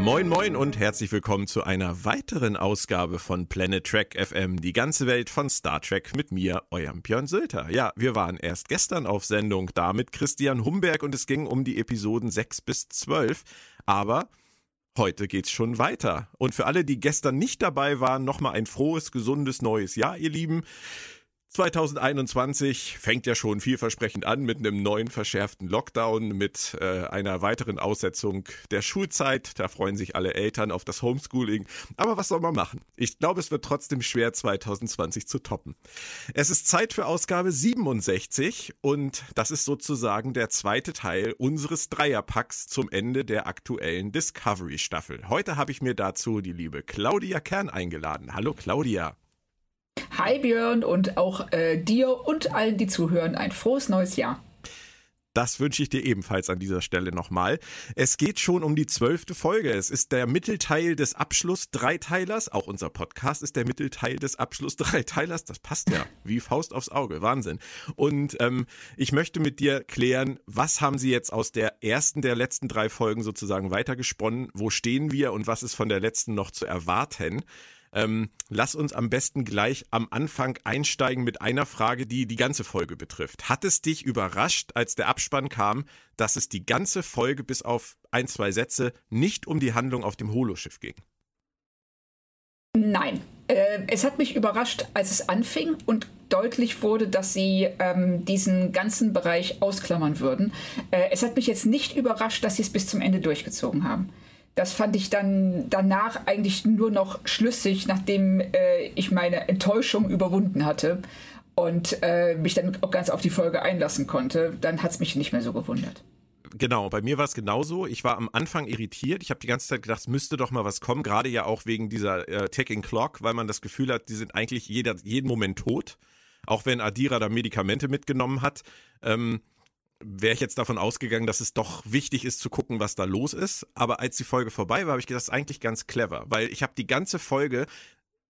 Moin moin und herzlich willkommen zu einer weiteren Ausgabe von Planet Trek FM, die ganze Welt von Star Trek mit mir, eurem Björn Sülter. Ja, wir waren erst gestern auf Sendung da mit Christian Humberg und es ging um die Episoden 6 bis 12, aber heute geht's schon weiter. Und für alle, die gestern nicht dabei waren, nochmal ein frohes, gesundes neues Jahr, ihr Lieben. 2021 fängt ja schon vielversprechend an mit einem neuen verschärften Lockdown, mit äh, einer weiteren Aussetzung der Schulzeit. Da freuen sich alle Eltern auf das Homeschooling. Aber was soll man machen? Ich glaube, es wird trotzdem schwer, 2020 zu toppen. Es ist Zeit für Ausgabe 67 und das ist sozusagen der zweite Teil unseres Dreierpacks zum Ende der aktuellen Discovery-Staffel. Heute habe ich mir dazu die liebe Claudia Kern eingeladen. Hallo Claudia. Hi Björn und auch äh, dir und allen, die zuhören, ein frohes neues Jahr. Das wünsche ich dir ebenfalls an dieser Stelle nochmal. Es geht schon um die zwölfte Folge. Es ist der Mittelteil des Abschluss-Dreiteilers. Auch unser Podcast ist der Mittelteil des Abschluss-Dreiteilers. Das passt ja wie Faust aufs Auge. Wahnsinn. Und ähm, ich möchte mit dir klären, was haben Sie jetzt aus der ersten der letzten drei Folgen sozusagen weitergesponnen? Wo stehen wir und was ist von der letzten noch zu erwarten? Ähm, lass uns am besten gleich am Anfang einsteigen mit einer Frage, die die ganze Folge betrifft. Hat es dich überrascht, als der Abspann kam, dass es die ganze Folge bis auf ein, zwei Sätze nicht um die Handlung auf dem Holoschiff ging? Nein. Äh, es hat mich überrascht, als es anfing und deutlich wurde, dass sie ähm, diesen ganzen Bereich ausklammern würden. Äh, es hat mich jetzt nicht überrascht, dass sie es bis zum Ende durchgezogen haben das fand ich dann danach eigentlich nur noch schlüssig, nachdem äh, ich meine Enttäuschung überwunden hatte und äh, mich dann auch ganz auf die Folge einlassen konnte. Dann hat es mich nicht mehr so gewundert. Genau, bei mir war es genauso. Ich war am Anfang irritiert. Ich habe die ganze Zeit gedacht, es müsste doch mal was kommen, gerade ja auch wegen dieser äh, Ticking Clock, weil man das Gefühl hat, die sind eigentlich jeder, jeden Moment tot. Auch wenn Adira da Medikamente mitgenommen hat. Ähm, wäre ich jetzt davon ausgegangen, dass es doch wichtig ist zu gucken, was da los ist. Aber als die Folge vorbei war, habe ich gedacht, das ist eigentlich ganz clever, weil ich habe die ganze Folge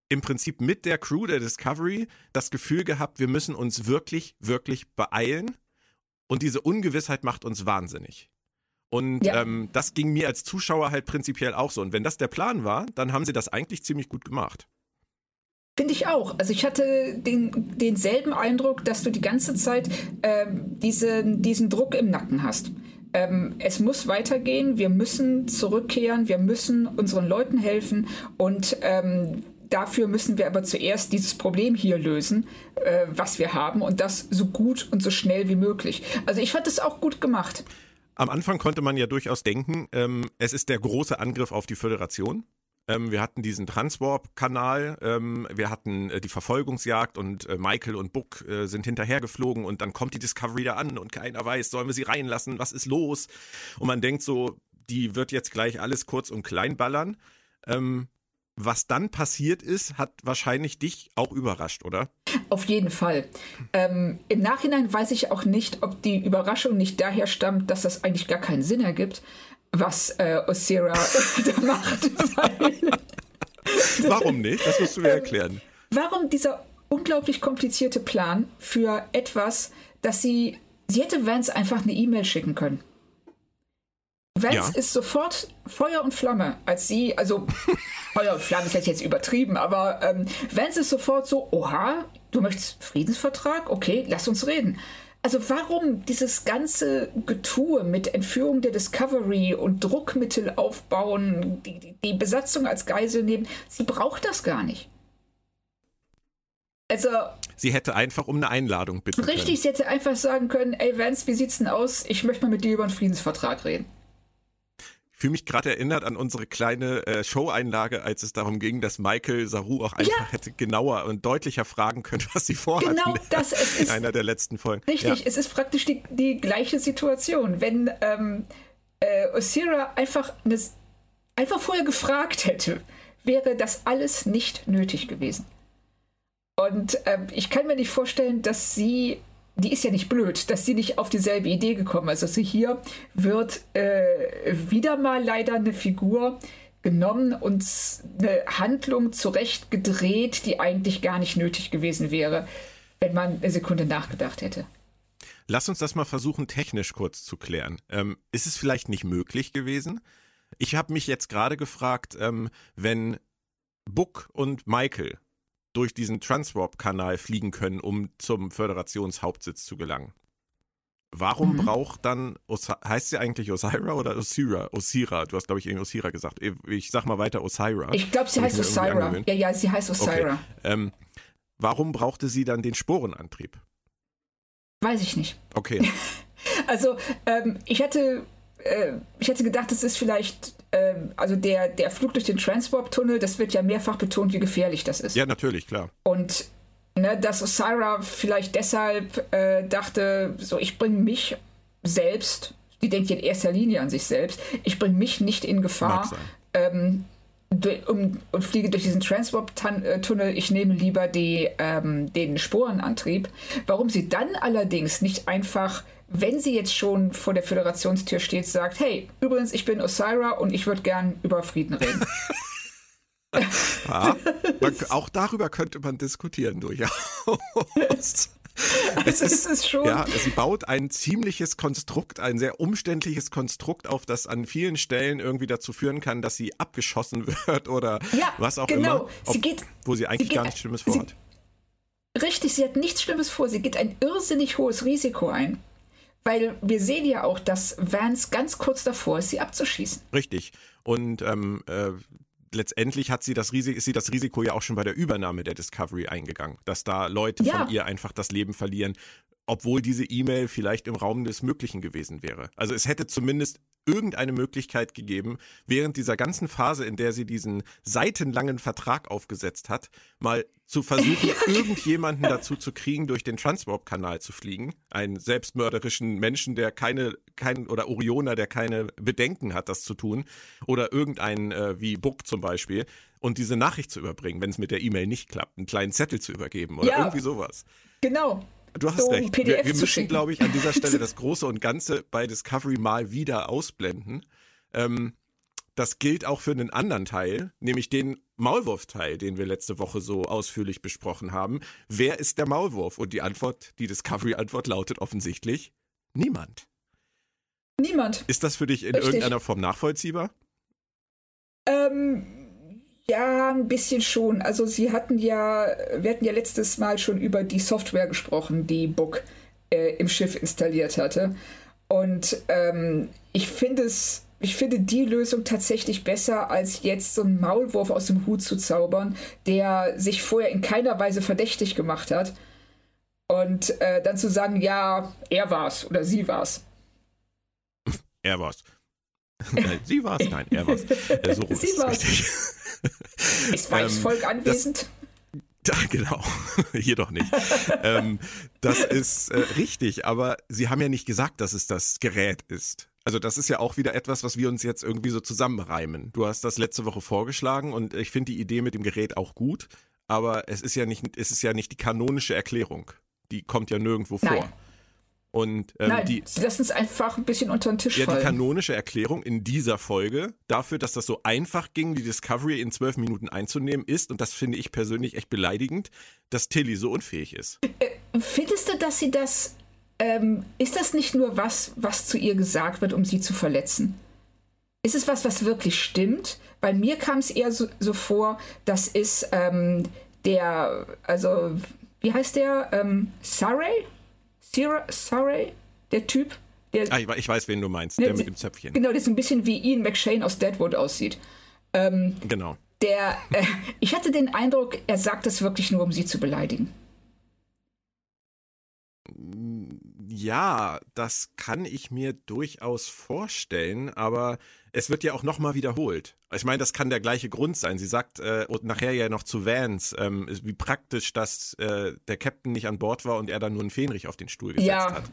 im Prinzip mit der Crew der Discovery das Gefühl gehabt, wir müssen uns wirklich, wirklich beeilen. Und diese Ungewissheit macht uns wahnsinnig. Und ja. ähm, das ging mir als Zuschauer halt prinzipiell auch so. Und wenn das der Plan war, dann haben sie das eigentlich ziemlich gut gemacht. Finde ich auch. Also ich hatte den, denselben Eindruck, dass du die ganze Zeit ähm, diese, diesen Druck im Nacken hast. Ähm, es muss weitergehen, wir müssen zurückkehren, wir müssen unseren Leuten helfen und ähm, dafür müssen wir aber zuerst dieses Problem hier lösen, äh, was wir haben und das so gut und so schnell wie möglich. Also ich fand es auch gut gemacht. Am Anfang konnte man ja durchaus denken, ähm, es ist der große Angriff auf die Föderation. Ähm, wir hatten diesen Transwarp-Kanal, ähm, wir hatten äh, die Verfolgungsjagd und äh, Michael und Book äh, sind hinterhergeflogen und dann kommt die Discovery da an und keiner weiß, sollen wir sie reinlassen, was ist los? Und man denkt so, die wird jetzt gleich alles kurz und klein ballern. Ähm, was dann passiert ist, hat wahrscheinlich dich auch überrascht, oder? Auf jeden Fall. Ähm, Im Nachhinein weiß ich auch nicht, ob die Überraschung nicht daher stammt, dass das eigentlich gar keinen Sinn ergibt, was äh, Osira da macht. warum nicht? Das musst du mir erklären. Warum dieser unglaublich komplizierte Plan für etwas, dass sie. Sie hätte Vance einfach eine E-Mail schicken können. Vance ja. ist sofort Feuer und Flamme, als sie, also Feuer und Flamme ist jetzt übertrieben, aber ähm, Vance ist sofort so, oha, du möchtest Friedensvertrag? Okay, lass uns reden. Also warum dieses ganze Getue mit Entführung der Discovery und Druckmittel aufbauen, die, die, die Besatzung als Geisel nehmen, sie braucht das gar nicht. Also. Sie hätte einfach um eine Einladung bitten Richtig, können. sie hätte einfach sagen können, ey Vance, wie sieht's denn aus? Ich möchte mal mit dir über einen Friedensvertrag reden fühle mich gerade erinnert an unsere kleine äh, Show-Einlage, als es darum ging, dass Michael Saru auch einfach ja. hätte genauer und deutlicher fragen können, was sie vorhat. Genau das. Es ist einer der letzten Folgen. Richtig, ja. es ist praktisch die, die gleiche Situation. Wenn ähm, äh, Osira einfach, eine, einfach vorher gefragt hätte, wäre das alles nicht nötig gewesen. Und ähm, ich kann mir nicht vorstellen, dass sie die ist ja nicht blöd, dass sie nicht auf dieselbe Idee gekommen ist. Also hier wird äh, wieder mal leider eine Figur genommen und eine Handlung zurechtgedreht, die eigentlich gar nicht nötig gewesen wäre, wenn man eine Sekunde nachgedacht hätte. Lass uns das mal versuchen, technisch kurz zu klären. Ähm, ist es vielleicht nicht möglich gewesen, Ich habe mich jetzt gerade gefragt, ähm, wenn Book und Michael durch diesen Transwarp-Kanal fliegen können, um zum Föderationshauptsitz zu gelangen. Warum mhm. braucht dann, heißt sie eigentlich Osira oder Osira? Osira, du hast glaube ich irgendwie Osira gesagt. Ich sag mal weiter Osira. Ich glaube, sie heißt Osira. Ja, ja, sie heißt Osira. Okay. Ähm, warum brauchte sie dann den Sporenantrieb? Weiß ich nicht. Okay. also, ähm, ich hatte äh, ich hätte gedacht, das ist vielleicht, äh, also der, der Flug durch den Transwarp-Tunnel, das wird ja mehrfach betont, wie gefährlich das ist. Ja, natürlich, klar. Und ne, dass Osira vielleicht deshalb äh, dachte, so ich bringe mich selbst, die denkt in erster Linie an sich selbst, ich bringe mich nicht in Gefahr. Ähm, um, und fliege durch diesen Transwarp-Tunnel. Ich nehme lieber die, ähm, den Sporenantrieb. Warum sie dann allerdings nicht einfach wenn sie jetzt schon vor der Föderationstür steht, sagt, hey, übrigens, ich bin Osira und ich würde gern über Frieden reden. ja, man, auch darüber könnte man diskutieren durchaus. Es ist, ist schon. Ja, sie baut ein ziemliches Konstrukt, ein sehr umständliches Konstrukt auf, das an vielen Stellen irgendwie dazu führen kann, dass sie abgeschossen wird oder ja, was auch genau. immer. Ob, sie geht, wo sie eigentlich sie geht, gar nichts Schlimmes vorhat. Richtig, sie hat nichts Schlimmes vor. Sie geht ein irrsinnig hohes Risiko ein. Weil wir sehen ja auch, dass Vance ganz kurz davor ist, sie abzuschießen. Richtig. Und ähm, äh, letztendlich hat sie das Risiko, ist sie das Risiko ja auch schon bei der Übernahme der Discovery eingegangen, dass da Leute ja. von ihr einfach das Leben verlieren, obwohl diese E-Mail vielleicht im Raum des Möglichen gewesen wäre. Also es hätte zumindest irgendeine Möglichkeit gegeben, während dieser ganzen Phase, in der sie diesen seitenlangen Vertrag aufgesetzt hat, mal zu versuchen, irgendjemanden dazu zu kriegen, durch den Transwarp-Kanal zu fliegen. Einen selbstmörderischen Menschen, der keine, kein, oder Oriona, der keine Bedenken hat, das zu tun. Oder irgendeinen, äh, wie Book zum Beispiel. Und diese Nachricht zu überbringen, wenn es mit der E-Mail nicht klappt, einen kleinen Zettel zu übergeben oder ja, irgendwie sowas. Genau. Du hast so recht. wir, wir müssen, glaube ich, an dieser Stelle das Große und Ganze bei Discovery mal wieder ausblenden. Ähm, das gilt auch für einen anderen Teil, nämlich den Maulwurf-Teil, den wir letzte Woche so ausführlich besprochen haben. Wer ist der Maulwurf? Und die Antwort, die Discovery-Antwort lautet offensichtlich niemand. Niemand. Ist das für dich in Richtig. irgendeiner Form nachvollziehbar? Ähm, ja, ein bisschen schon. Also sie hatten ja, wir hatten ja letztes Mal schon über die Software gesprochen, die Book äh, im Schiff installiert hatte. Und ähm, ich finde es, ich finde die Lösung tatsächlich besser, als jetzt so einen Maulwurf aus dem Hut zu zaubern, der sich vorher in keiner Weise verdächtig gemacht hat. Und äh, dann zu sagen, ja, er war's oder sie war's. Er war's. Nein, sie war's. Nein, er war's. Äh, so sie war's. Richtig. Ist Weißvolk ähm, anwesend? Das, ja, genau. Hier doch nicht. ähm, das ist äh, richtig, aber Sie haben ja nicht gesagt, dass es das Gerät ist. Also das ist ja auch wieder etwas, was wir uns jetzt irgendwie so zusammenreimen. Du hast das letzte Woche vorgeschlagen und ich finde die Idee mit dem Gerät auch gut, aber es ist ja nicht, es ist ja nicht die kanonische Erklärung. Die kommt ja nirgendwo vor. Und ähm, Nein, die, sie lassen es einfach ein bisschen unter den Tisch ja, fallen. Die kanonische Erklärung in dieser Folge dafür, dass das so einfach ging, die Discovery in zwölf Minuten einzunehmen, ist, und das finde ich persönlich echt beleidigend, dass Tilly so unfähig ist. Äh, findest du, dass sie das, ähm, ist das nicht nur was, was zu ihr gesagt wird, um sie zu verletzen? Ist es was, was wirklich stimmt? Bei mir kam es eher so, so, vor, das ist ähm, der, also, wie heißt der? Ähm, Surrey? Surrey, der Typ. Der, ah, ich weiß, wen du meinst, der, der mit dem Zöpfchen. Genau, der so ein bisschen wie Ian McShane aus Deadwood aussieht. Ähm, genau. Der, äh, ich hatte den Eindruck, er sagt das wirklich nur, um sie zu beleidigen. Ja, das kann ich mir durchaus vorstellen, aber es wird ja auch nochmal wiederholt. Ich meine, das kann der gleiche Grund sein. Sie sagt äh, und nachher ja noch zu Vance, ähm, wie praktisch, dass äh, der Captain nicht an Bord war und er dann nur einen Fähnrich auf den Stuhl gesetzt ja. hat.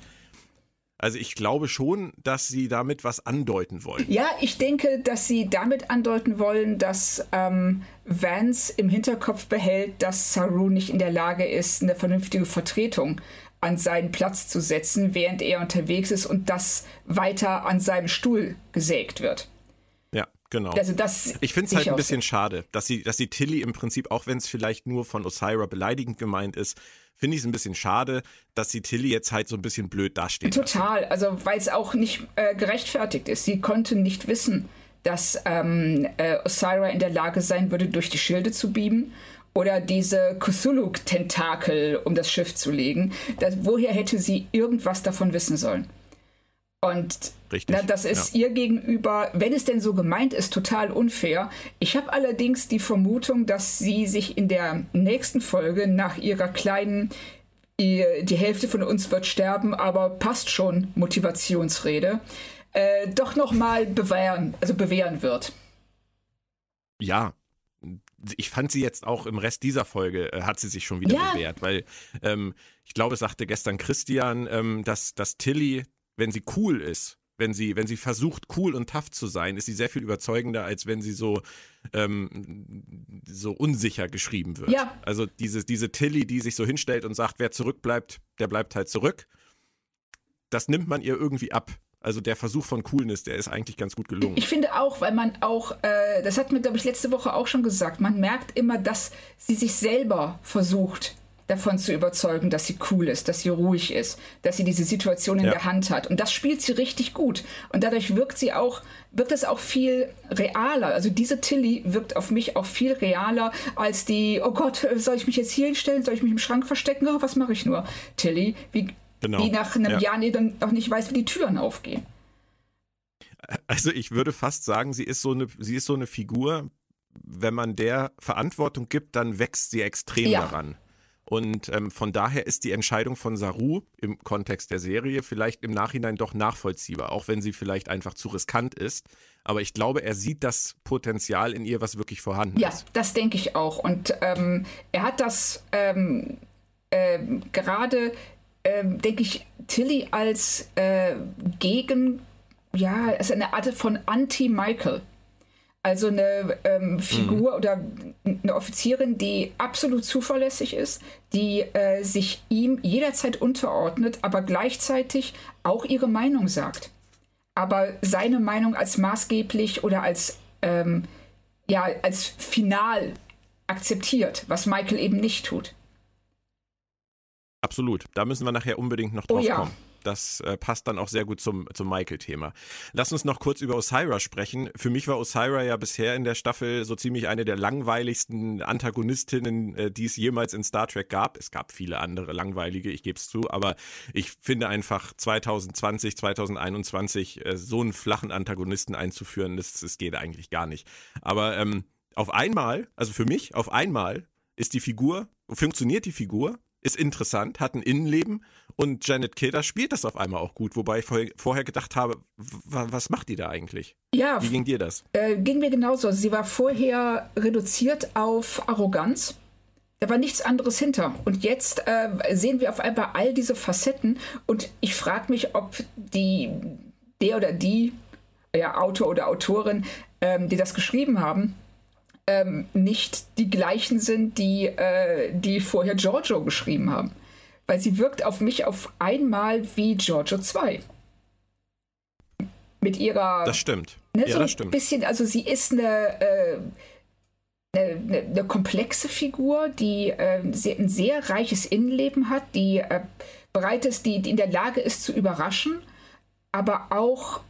Also ich glaube schon, dass sie damit was andeuten wollen. Ja, ich denke, dass sie damit andeuten wollen, dass ähm, Vance im Hinterkopf behält, dass Saru nicht in der Lage ist, eine vernünftige Vertretung an seinen Platz zu setzen, während er unterwegs ist und das weiter an seinem Stuhl gesägt wird. Ja, genau. Also das ich finde es halt ein bisschen schade, dass sie, dass sie Tilly im Prinzip, auch wenn es vielleicht nur von Osira beleidigend gemeint ist, finde ich es ein bisschen schade, dass sie Tilly jetzt halt so ein bisschen blöd dasteht. Total, also weil es auch nicht äh, gerechtfertigt ist. Sie konnte nicht wissen, dass ähm, äh, Osira in der Lage sein würde, durch die Schilde zu beamen oder diese Cthulhu-Tentakel um das Schiff zu legen. Das, woher hätte sie irgendwas davon wissen sollen? Und na, das ist ja. ihr gegenüber, wenn es denn so gemeint ist, total unfair. Ich habe allerdings die Vermutung, dass sie sich in der nächsten Folge nach ihrer kleinen die Hälfte von uns wird sterben, aber passt schon Motivationsrede, äh, doch noch mal bewähren, also bewähren wird. Ja, ich fand sie jetzt auch im Rest dieser Folge äh, hat sie sich schon wieder ja. bewährt, weil ähm, ich glaube, es sagte gestern Christian, ähm, dass, dass Tilly, wenn sie cool ist, wenn sie, wenn sie versucht, cool und tough zu sein, ist sie sehr viel überzeugender, als wenn sie so, ähm, so unsicher geschrieben wird. Ja. Also diese, diese Tilly, die sich so hinstellt und sagt, wer zurückbleibt, der bleibt halt zurück. Das nimmt man ihr irgendwie ab. Also der Versuch von Coolness, der ist eigentlich ganz gut gelungen. Ich finde auch, weil man auch, äh, das hat mir, glaube ich, letzte Woche auch schon gesagt, man merkt immer, dass sie sich selber versucht davon zu überzeugen, dass sie cool ist, dass sie ruhig ist, dass sie diese Situation in ja. der Hand hat. Und das spielt sie richtig gut. Und dadurch wirkt sie auch, wirkt es auch viel realer. Also diese Tilly wirkt auf mich auch viel realer als die, oh Gott, soll ich mich jetzt hier hinstellen? Soll ich mich im Schrank verstecken? Oh, was mache ich nur? Tilly, wie, genau. die nach einem ja. Jahr noch nicht weiß, wie die Türen aufgehen. Also ich würde fast sagen, sie ist so eine, sie ist so eine Figur, wenn man der Verantwortung gibt, dann wächst sie extrem ja. daran. Und ähm, von daher ist die Entscheidung von Saru im Kontext der Serie vielleicht im Nachhinein doch nachvollziehbar, auch wenn sie vielleicht einfach zu riskant ist. Aber ich glaube, er sieht das Potenzial in ihr, was wirklich vorhanden ja, ist. Ja, das denke ich auch. Und ähm, er hat das ähm, äh, gerade, äh, denke ich, Tilly als äh, Gegen, ja, also eine Art von Anti-Michael also eine ähm, Figur mhm. oder eine Offizierin, die absolut zuverlässig ist, die äh, sich ihm jederzeit unterordnet, aber gleichzeitig auch ihre Meinung sagt. Aber seine Meinung als maßgeblich oder als, ähm, ja, als final akzeptiert, was Michael eben nicht tut. Absolut. Da müssen wir nachher unbedingt noch oh drauf oh, ja. kommen. Das äh, passt dann auch sehr gut zum, zum Michael-Thema. Lass uns noch kurz über Osira sprechen. Für mich war Osira ja bisher in der Staffel so ziemlich eine der langweiligsten Antagonistinnen, äh, die es jemals in Star Trek gab. Es gab viele andere langweilige, ich gebe es zu, aber ich finde einfach 2020, 2021 äh, so einen flachen Antagonisten einzuführen, das, das geht eigentlich gar nicht. Aber ähm, auf einmal, also für mich, auf einmal ist die Figur, funktioniert die Figur ist interessant, hat ein Innenleben und Janet Keder spielt das auf einmal auch gut, wobei ich vorher gedacht habe, was macht die da eigentlich? Ja. Wie ging dir das? Äh, ging mir genauso. Sie war vorher reduziert auf Arroganz. Da war nichts anderes hinter. Und jetzt äh, sehen wir auf einmal all diese Facetten und ich frage mich, ob die, der oder die, ja, Autor oder Autorin, ähm, die das geschrieben haben, ähm, nicht die gleichen sind, die, äh, die vorher Giorgio geschrieben haben. Weil sie wirkt auf mich auf einmal wie Giorgio 2. Mit ihrer. Das stimmt. Ne, ja, so das stimmt. bisschen, also sie ist eine. Äh, eine, eine, komplexe Figur, die äh, sehr, ein sehr reiches Innenleben hat, die äh, bereit ist, die, die in der Lage ist zu überraschen, aber auch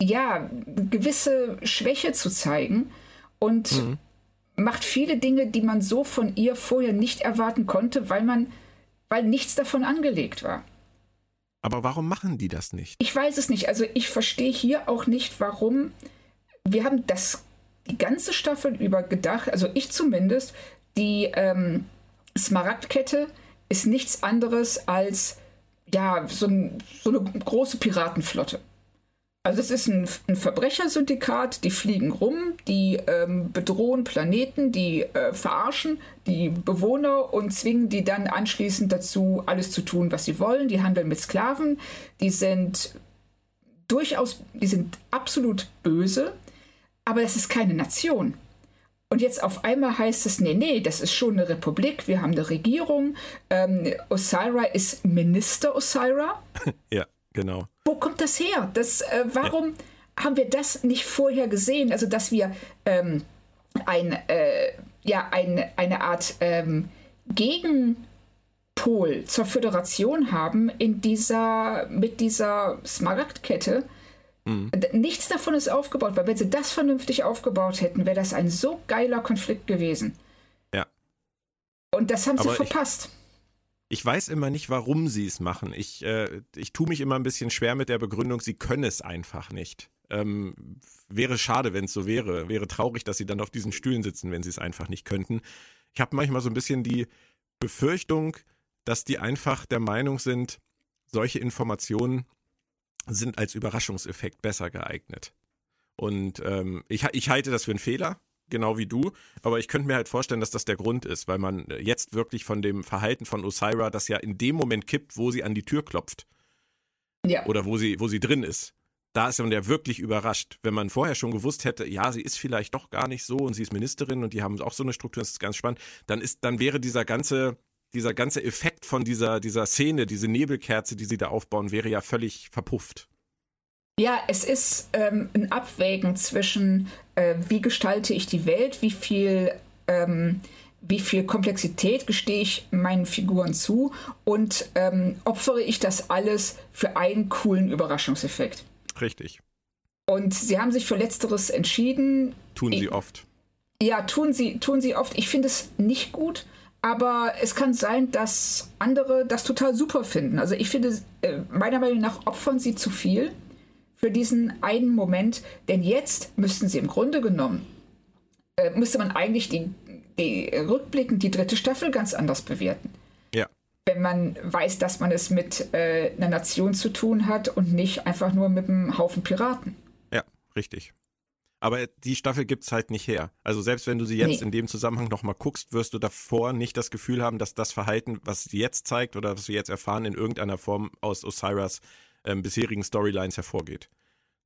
ja gewisse Schwäche zu zeigen und mhm. macht viele Dinge, die man so von ihr vorher nicht erwarten konnte, weil man, weil nichts davon angelegt war. Aber warum machen die das nicht? Ich weiß es nicht. Also ich verstehe hier auch nicht, warum. Wir haben das die ganze Staffel über gedacht, also ich zumindest, die ähm, Smaragdkette ist nichts anderes als ja so, ein, so eine große Piratenflotte. Also es ist ein, ein Verbrechersyndikat, die fliegen rum, die ähm, bedrohen Planeten, die äh, verarschen die Bewohner und zwingen die dann anschließend dazu, alles zu tun, was sie wollen. Die handeln mit Sklaven, die sind durchaus, die sind absolut böse, aber es ist keine Nation. Und jetzt auf einmal heißt es, nee, nee, das ist schon eine Republik, wir haben eine Regierung. Ähm, Osira ist Minister Osira. ja. Genau. Wo kommt das her? Das, äh, warum ja. haben wir das nicht vorher gesehen? Also, dass wir ähm, ein, äh, ja, ein, eine Art ähm, Gegenpol zur Föderation haben in dieser, mit dieser Smaragdkette. Mhm. Nichts davon ist aufgebaut, weil wenn sie das vernünftig aufgebaut hätten, wäre das ein so geiler Konflikt gewesen. Ja. Und das haben Aber sie verpasst. Ich, ich, weiß immer nicht, warum sie es machen. Ich, äh, ich tue mich immer ein bisschen schwer mit der Begründung, sie können es einfach nicht. Ähm, wäre schade, wenn es so wäre. Wäre traurig, dass sie dann auf diesen Stühlen sitzen, wenn sie es einfach nicht könnten. Ich habe manchmal so ein bisschen die Befürchtung, dass die einfach der Meinung sind, solche Informationen sind als Überraschungseffekt besser geeignet. Und ähm, ich, ich halte das für einen Fehler, genau wie du, aber ich könnte mir halt vorstellen, dass das der Grund ist, weil man jetzt wirklich von dem Verhalten von Osira, das ja in dem Moment kippt, wo sie an die Tür klopft. Ja. Oder wo sie, wo sie drin ist. Da ist man ja wirklich überrascht. Wenn man vorher schon gewusst hätte, ja, sie ist vielleicht doch gar nicht so und sie ist Ministerin und die haben auch so eine Struktur, das ist ganz spannend, dann ist, dann wäre dieser ganze, dieser ganze Effekt von dieser, dieser Szene, diese Nebelkerze, die sie da aufbauen, wäre ja völlig verpufft. Ja, es ist ähm, ein Abwägen zwischen, äh, wie gestalte ich die Welt, wie viel, ähm, wie viel Komplexität gestehe ich meinen Figuren zu und ähm, opfere ich das alles für einen coolen Überraschungseffekt. Richtig. Und sie haben sich für Letzteres entschieden. Tun sie ich, oft. Ja, tun sie, tun sie oft. Ich finde es nicht gut. Aber es kann sein, dass andere das total super finden. Also ich finde, äh, meiner Meinung nach opfern sie zu viel für diesen einen Moment, denn jetzt müssten sie im Grunde genommen, äh, müsste man eigentlich die, die rückblickend die dritte Staffel ganz anders bewerten. Ja. Wenn man weiß, dass man es mit äh, einer Nation zu tun hat und nicht einfach nur mit einem Haufen Piraten. Ja, richtig. Aber die Staffel gibt es halt nicht her. Also selbst wenn du sie jetzt nee. in dem Zusammenhang nochmal guckst, wirst du davor nicht das Gefühl haben, dass das Verhalten, was sie jetzt zeigt oder was wir jetzt erfahren, in irgendeiner Form aus Osiris ähm, bisherigen Storylines hervorgeht.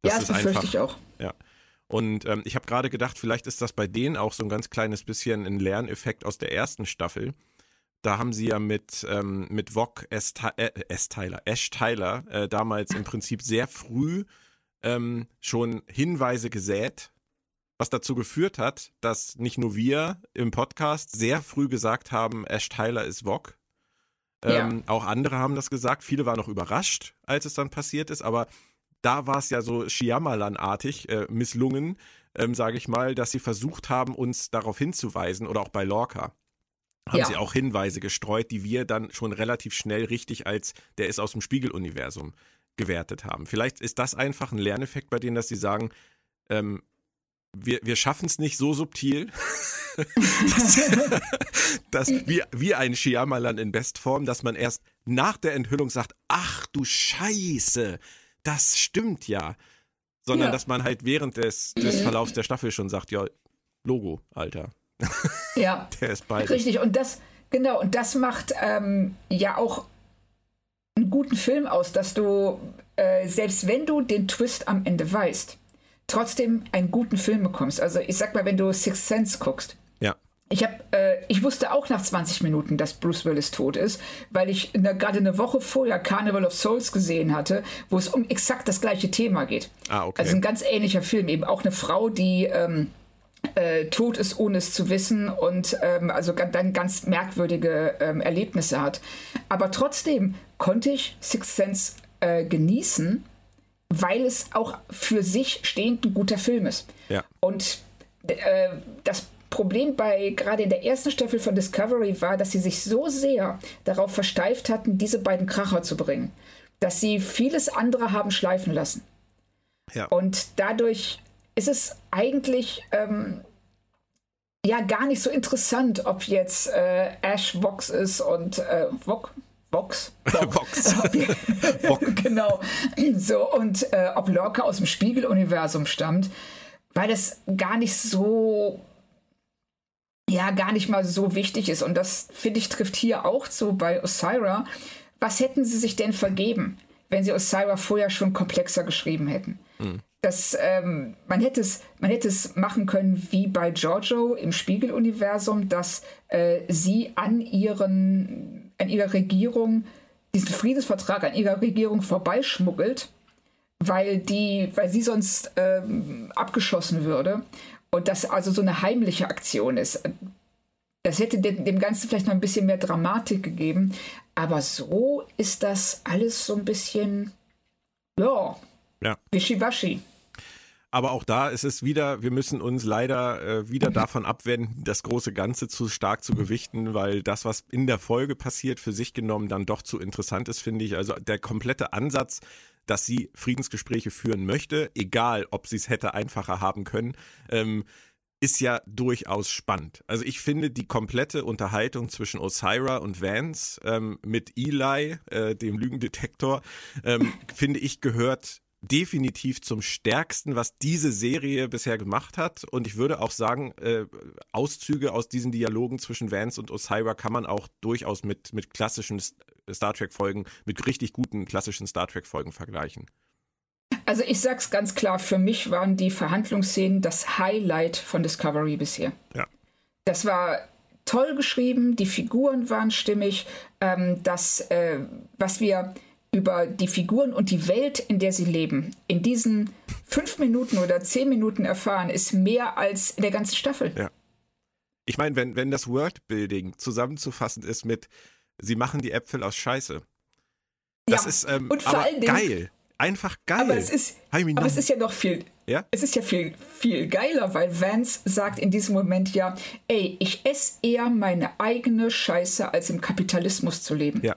Das ja, das befürchte ich auch. Ja. Und ähm, ich habe gerade gedacht, vielleicht ist das bei denen auch so ein ganz kleines bisschen ein Lerneffekt aus der ersten Staffel. Da haben sie ja mit, ähm, mit Vog S. Äh, S. Tyler, Ash Tyler äh, damals im Prinzip sehr früh ähm, schon Hinweise gesät, was dazu geführt hat, dass nicht nur wir im Podcast sehr früh gesagt haben, Ash Tyler ist Vog. Ähm, ja. Auch andere haben das gesagt. Viele waren noch überrascht, als es dann passiert ist. Aber da war es ja so Shyamalan-artig äh, misslungen, ähm, sage ich mal, dass sie versucht haben, uns darauf hinzuweisen oder auch bei Lorca haben ja. sie auch Hinweise gestreut, die wir dann schon relativ schnell richtig als der ist aus dem Spiegeluniversum gewertet haben. Vielleicht ist das einfach ein Lerneffekt bei denen, dass sie sagen, ähm, wir, wir schaffen es nicht so subtil, dass, dass wie, wie ein Shyamalan in Bestform, dass man erst nach der Enthüllung sagt, ach du Scheiße, das stimmt ja. Sondern ja. dass man halt während des, des Verlaufs der Staffel schon sagt, ja, Logo, Alter. Ja. der ist bald. Richtig, und das, genau, und das macht ähm, ja auch einen guten Film aus, dass du, äh, selbst wenn du den Twist am Ende weißt, trotzdem einen guten Film bekommst. Also ich sag mal, wenn du Sixth Sense guckst. Ja. Ich, hab, äh, ich wusste auch nach 20 Minuten, dass Bruce Willis tot ist, weil ich gerade eine Woche vorher Carnival of Souls gesehen hatte, wo es um exakt das gleiche Thema geht. Ah, okay. Also ein ganz ähnlicher Film, eben auch eine Frau, die ähm, äh, tot ist, ohne es zu wissen und ähm, also dann ganz merkwürdige ähm, Erlebnisse hat. Aber trotzdem konnte ich Sixth Sense äh, genießen, weil es auch für sich stehend ein guter Film ist. Ja. Und äh, das Problem bei gerade in der ersten Staffel von Discovery war, dass sie sich so sehr darauf versteift hatten, diese beiden Kracher zu bringen, dass sie vieles andere haben schleifen lassen. Ja. Und dadurch ist es eigentlich ähm, ja gar nicht so interessant, ob jetzt äh, Ash Vox ist und äh, Vox. Vox? Vox. genau. So, und äh, ob Lorca aus dem Spiegeluniversum stammt, weil das gar nicht so ja gar nicht mal so wichtig ist. Und das, finde ich, trifft hier auch zu bei Osira. Was hätten sie sich denn vergeben, wenn sie Osira vorher schon komplexer geschrieben hätten? Mhm. Das, ähm, man, hätte es, man hätte es machen können wie bei Giorgio im Spiegeluniversum, dass äh, sie an, ihren, an ihrer Regierung diesen Friedensvertrag an ihrer Regierung vorbeischmuggelt, weil, die, weil sie sonst ähm, abgeschossen würde. Und das also so eine heimliche Aktion ist. Das hätte dem Ganzen vielleicht noch ein bisschen mehr Dramatik gegeben. Aber so ist das alles so ein bisschen, ja, Ja. Wischiwaschi. Aber auch da ist es wieder, wir müssen uns leider äh, wieder davon abwenden, das große Ganze zu stark zu gewichten, weil das, was in der Folge passiert, für sich genommen dann doch zu interessant ist, finde ich. Also der komplette Ansatz, dass sie Friedensgespräche führen möchte, egal ob sie es hätte einfacher haben können, ähm, ist ja durchaus spannend. Also ich finde die komplette Unterhaltung zwischen Osira und Vance ähm, mit Eli, äh, dem Lügendetektor, ähm, finde ich gehört definitiv zum stärksten, was diese Serie bisher gemacht hat. Und ich würde auch sagen, äh, Auszüge aus diesen Dialogen zwischen Vance und Osira kann man auch durchaus mit, mit klassischen Star Trek-Folgen, mit richtig guten klassischen Star Trek-Folgen vergleichen. Also ich sag's ganz klar, für mich waren die Verhandlungsszenen das Highlight von Discovery bisher. Ja. Das war toll geschrieben, die Figuren waren stimmig, ähm, das, äh, was wir über die Figuren und die Welt, in der sie leben, in diesen fünf Minuten oder zehn Minuten erfahren, ist mehr als in der ganzen Staffel. Ja. Ich meine, wenn, wenn das Worldbuilding zusammenzufassen ist mit, sie machen die Äpfel aus Scheiße. Das ja, ist ähm, und vor allen Dingen, geil. Einfach geil. Aber es ist, aber es ist ja noch viel. Ja? Es ist ja viel, viel geiler, weil Vance sagt in diesem Moment ja, ey, ich esse eher meine eigene Scheiße, als im Kapitalismus zu leben. Ja.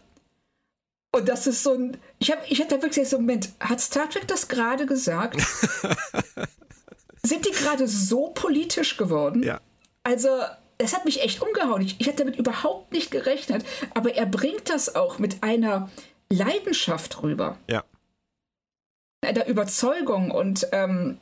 Und das ist so ein. Ich, hab, ich hatte wirklich so einen Moment, hat Star Trek das gerade gesagt? Sind die gerade so politisch geworden? Ja. Also, das hat mich echt umgehauen. Ich, ich hatte damit überhaupt nicht gerechnet. Aber er bringt das auch mit einer Leidenschaft rüber. Ja. Einer Überzeugung. Und ähm,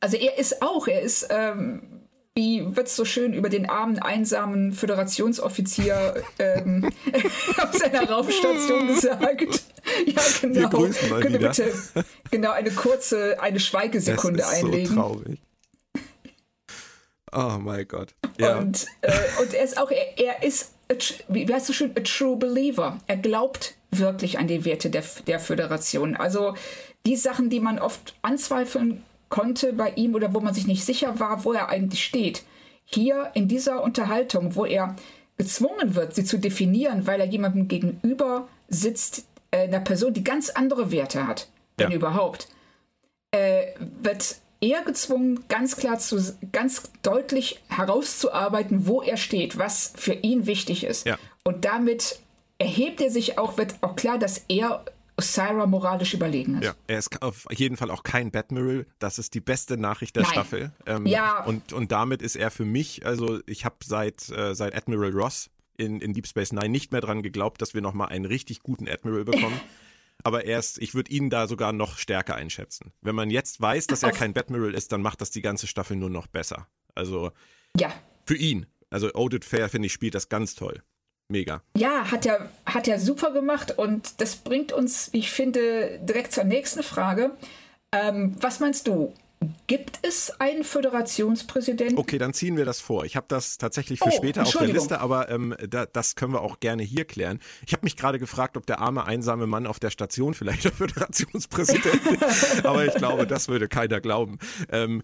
also er ist auch, er ist ähm, wie wird es so schön über den armen, einsamen Föderationsoffizier ähm, auf seiner Raumstation gesagt? Ja, genau. Wir Könnt wieder. bitte genau eine kurze, eine Schweigesekunde das ist einlegen? So traurig. Oh mein Gott. Ja. Und, äh, und er ist auch, er, er ist, wie heißt so schön, a true believer. Er glaubt wirklich an die Werte der, der Föderation. Also die Sachen, die man oft anzweifeln konnte bei ihm oder wo man sich nicht sicher war, wo er eigentlich steht. Hier in dieser Unterhaltung, wo er gezwungen wird, sie zu definieren, weil er jemandem gegenüber sitzt, äh, einer Person, die ganz andere Werte hat, wenn ja. überhaupt, äh, wird er gezwungen, ganz klar zu, ganz deutlich herauszuarbeiten, wo er steht, was für ihn wichtig ist. Ja. Und damit erhebt er sich auch, wird auch klar, dass er Osira moralisch überlegen ist. Ja, er ist auf jeden Fall auch kein Batmiral. Das ist die beste Nachricht der Nein. Staffel. Ähm, ja. Und, und damit ist er für mich, also ich habe seit, äh, seit Admiral Ross in, in Deep Space Nine nicht mehr dran geglaubt, dass wir nochmal einen richtig guten Admiral bekommen. Aber erst, ich würde ihn da sogar noch stärker einschätzen. Wenn man jetzt weiß, dass er kein Batmiral ist, dann macht das die ganze Staffel nur noch besser. Also ja. für ihn. Also Odit Fair, finde ich, spielt das ganz toll. Mega. Ja, hat er, hat er super gemacht und das bringt uns, ich finde, direkt zur nächsten Frage. Ähm, was meinst du? Gibt es einen Föderationspräsidenten? Okay, dann ziehen wir das vor. Ich habe das tatsächlich für oh, später auf der Liste, aber ähm, da, das können wir auch gerne hier klären. Ich habe mich gerade gefragt, ob der arme, einsame Mann auf der Station vielleicht der Föderationspräsident ist. aber ich glaube, das würde keiner glauben. Ähm,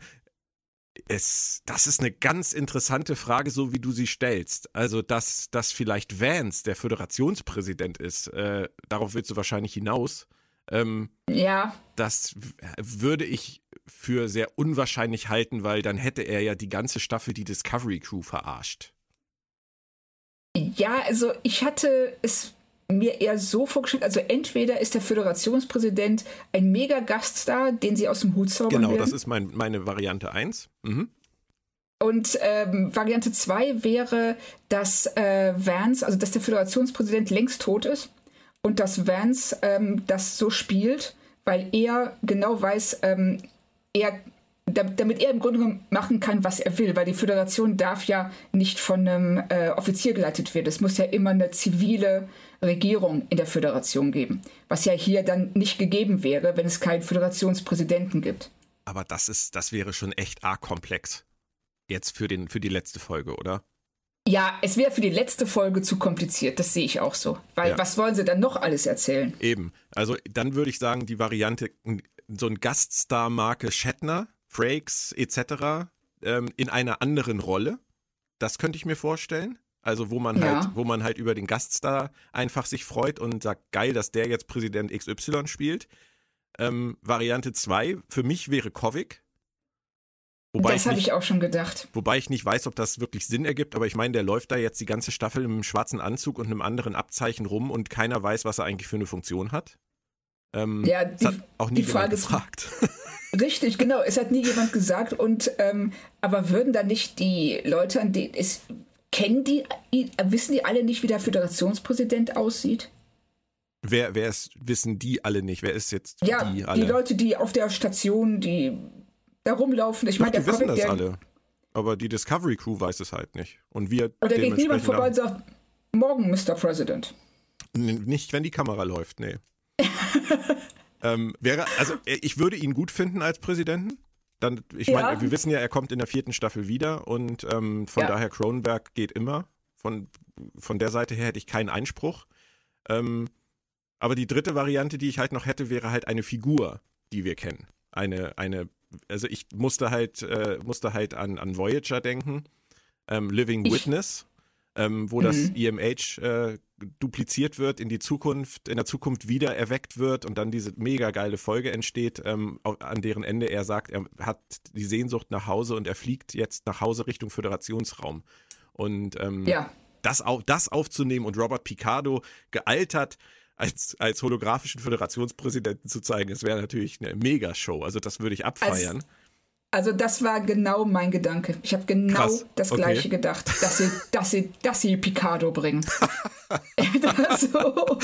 es, das ist eine ganz interessante Frage, so wie du sie stellst. Also, dass, dass vielleicht Vance der Föderationspräsident ist, äh, darauf willst du wahrscheinlich hinaus. Ähm, ja. Das würde ich für sehr unwahrscheinlich halten, weil dann hätte er ja die ganze Staffel die Discovery Crew verarscht. Ja, also ich hatte es mir eher so vorgestellt, also entweder ist der Föderationspräsident ein Mega-Gaststar, den sie aus dem Hut zaubern Genau, werden. das ist mein, meine Variante 1. Mhm. Und ähm, Variante 2 wäre, dass äh, Vance, also dass der Föderationspräsident längst tot ist und dass Vance ähm, das so spielt, weil er genau weiß, ähm, er damit er im Grunde machen kann, was er will, weil die Föderation darf ja nicht von einem äh, Offizier geleitet werden. Es muss ja immer eine zivile Regierung in der Föderation geben, was ja hier dann nicht gegeben wäre, wenn es keinen Föderationspräsidenten gibt. Aber das ist, das wäre schon echt arg komplex. Jetzt für, den, für die letzte Folge, oder? Ja, es wäre für die letzte Folge zu kompliziert, das sehe ich auch so. Weil ja. was wollen sie dann noch alles erzählen? Eben. Also dann würde ich sagen, die Variante, so ein Gaststar-Marke Shatner, Frakes etc. Ähm, in einer anderen Rolle. Das könnte ich mir vorstellen. Also wo man ja. halt, wo man halt über den Gaststar einfach sich freut und sagt, geil, dass der jetzt Präsident XY spielt. Ähm, Variante 2 für mich wäre Kovic. Wobei das habe ich auch schon gedacht. Wobei ich nicht weiß, ob das wirklich Sinn ergibt, aber ich meine, der läuft da jetzt die ganze Staffel im schwarzen Anzug und einem anderen Abzeichen rum und keiner weiß, was er eigentlich für eine Funktion hat. Ähm, ja, die, hat auch nie die Frage gefragt. Richtig, genau. Es hat nie jemand gesagt. Und ähm, aber würden da nicht die Leute, an denen es kennen die, wissen die alle nicht, wie der Föderationspräsident aussieht? Wer, wer ist, wissen die alle nicht? Wer ist jetzt ja, die alle? Die Leute, die auf der Station, die da rumlaufen. Ich meine, die wissen das alle. Aber die Discovery Crew weiß es halt nicht. Und wir. Da geht niemand vorbei und sagt, morgen, Mr. President. Nicht, wenn die Kamera läuft, nee. ähm, wäre, also äh, ich würde ihn gut finden als Präsidenten. Dann, ich ja. meine, wir wissen ja, er kommt in der vierten Staffel wieder und ähm, von ja. daher Cronenberg geht immer. Von, von der Seite her hätte ich keinen Einspruch. Ähm, aber die dritte Variante, die ich halt noch hätte, wäre halt eine Figur, die wir kennen. Eine, eine also ich musste halt, äh, musste halt an, an Voyager denken, ähm, Living ich, Witness, ähm, wo das EMH äh, dupliziert wird, in die Zukunft, in der Zukunft wieder erweckt wird und dann diese mega geile Folge entsteht, ähm, an deren Ende er sagt, er hat die Sehnsucht nach Hause und er fliegt jetzt nach Hause Richtung Föderationsraum. Und ähm, ja. das, auf, das aufzunehmen und Robert Picardo gealtert als, als holographischen Föderationspräsidenten zu zeigen, das wäre natürlich eine Megashow. Also das würde ich abfeiern. Als, also das war genau mein Gedanke. Ich habe genau Krass. das okay. gleiche gedacht, dass sie, dass sie, dass sie Picardo bringen. so.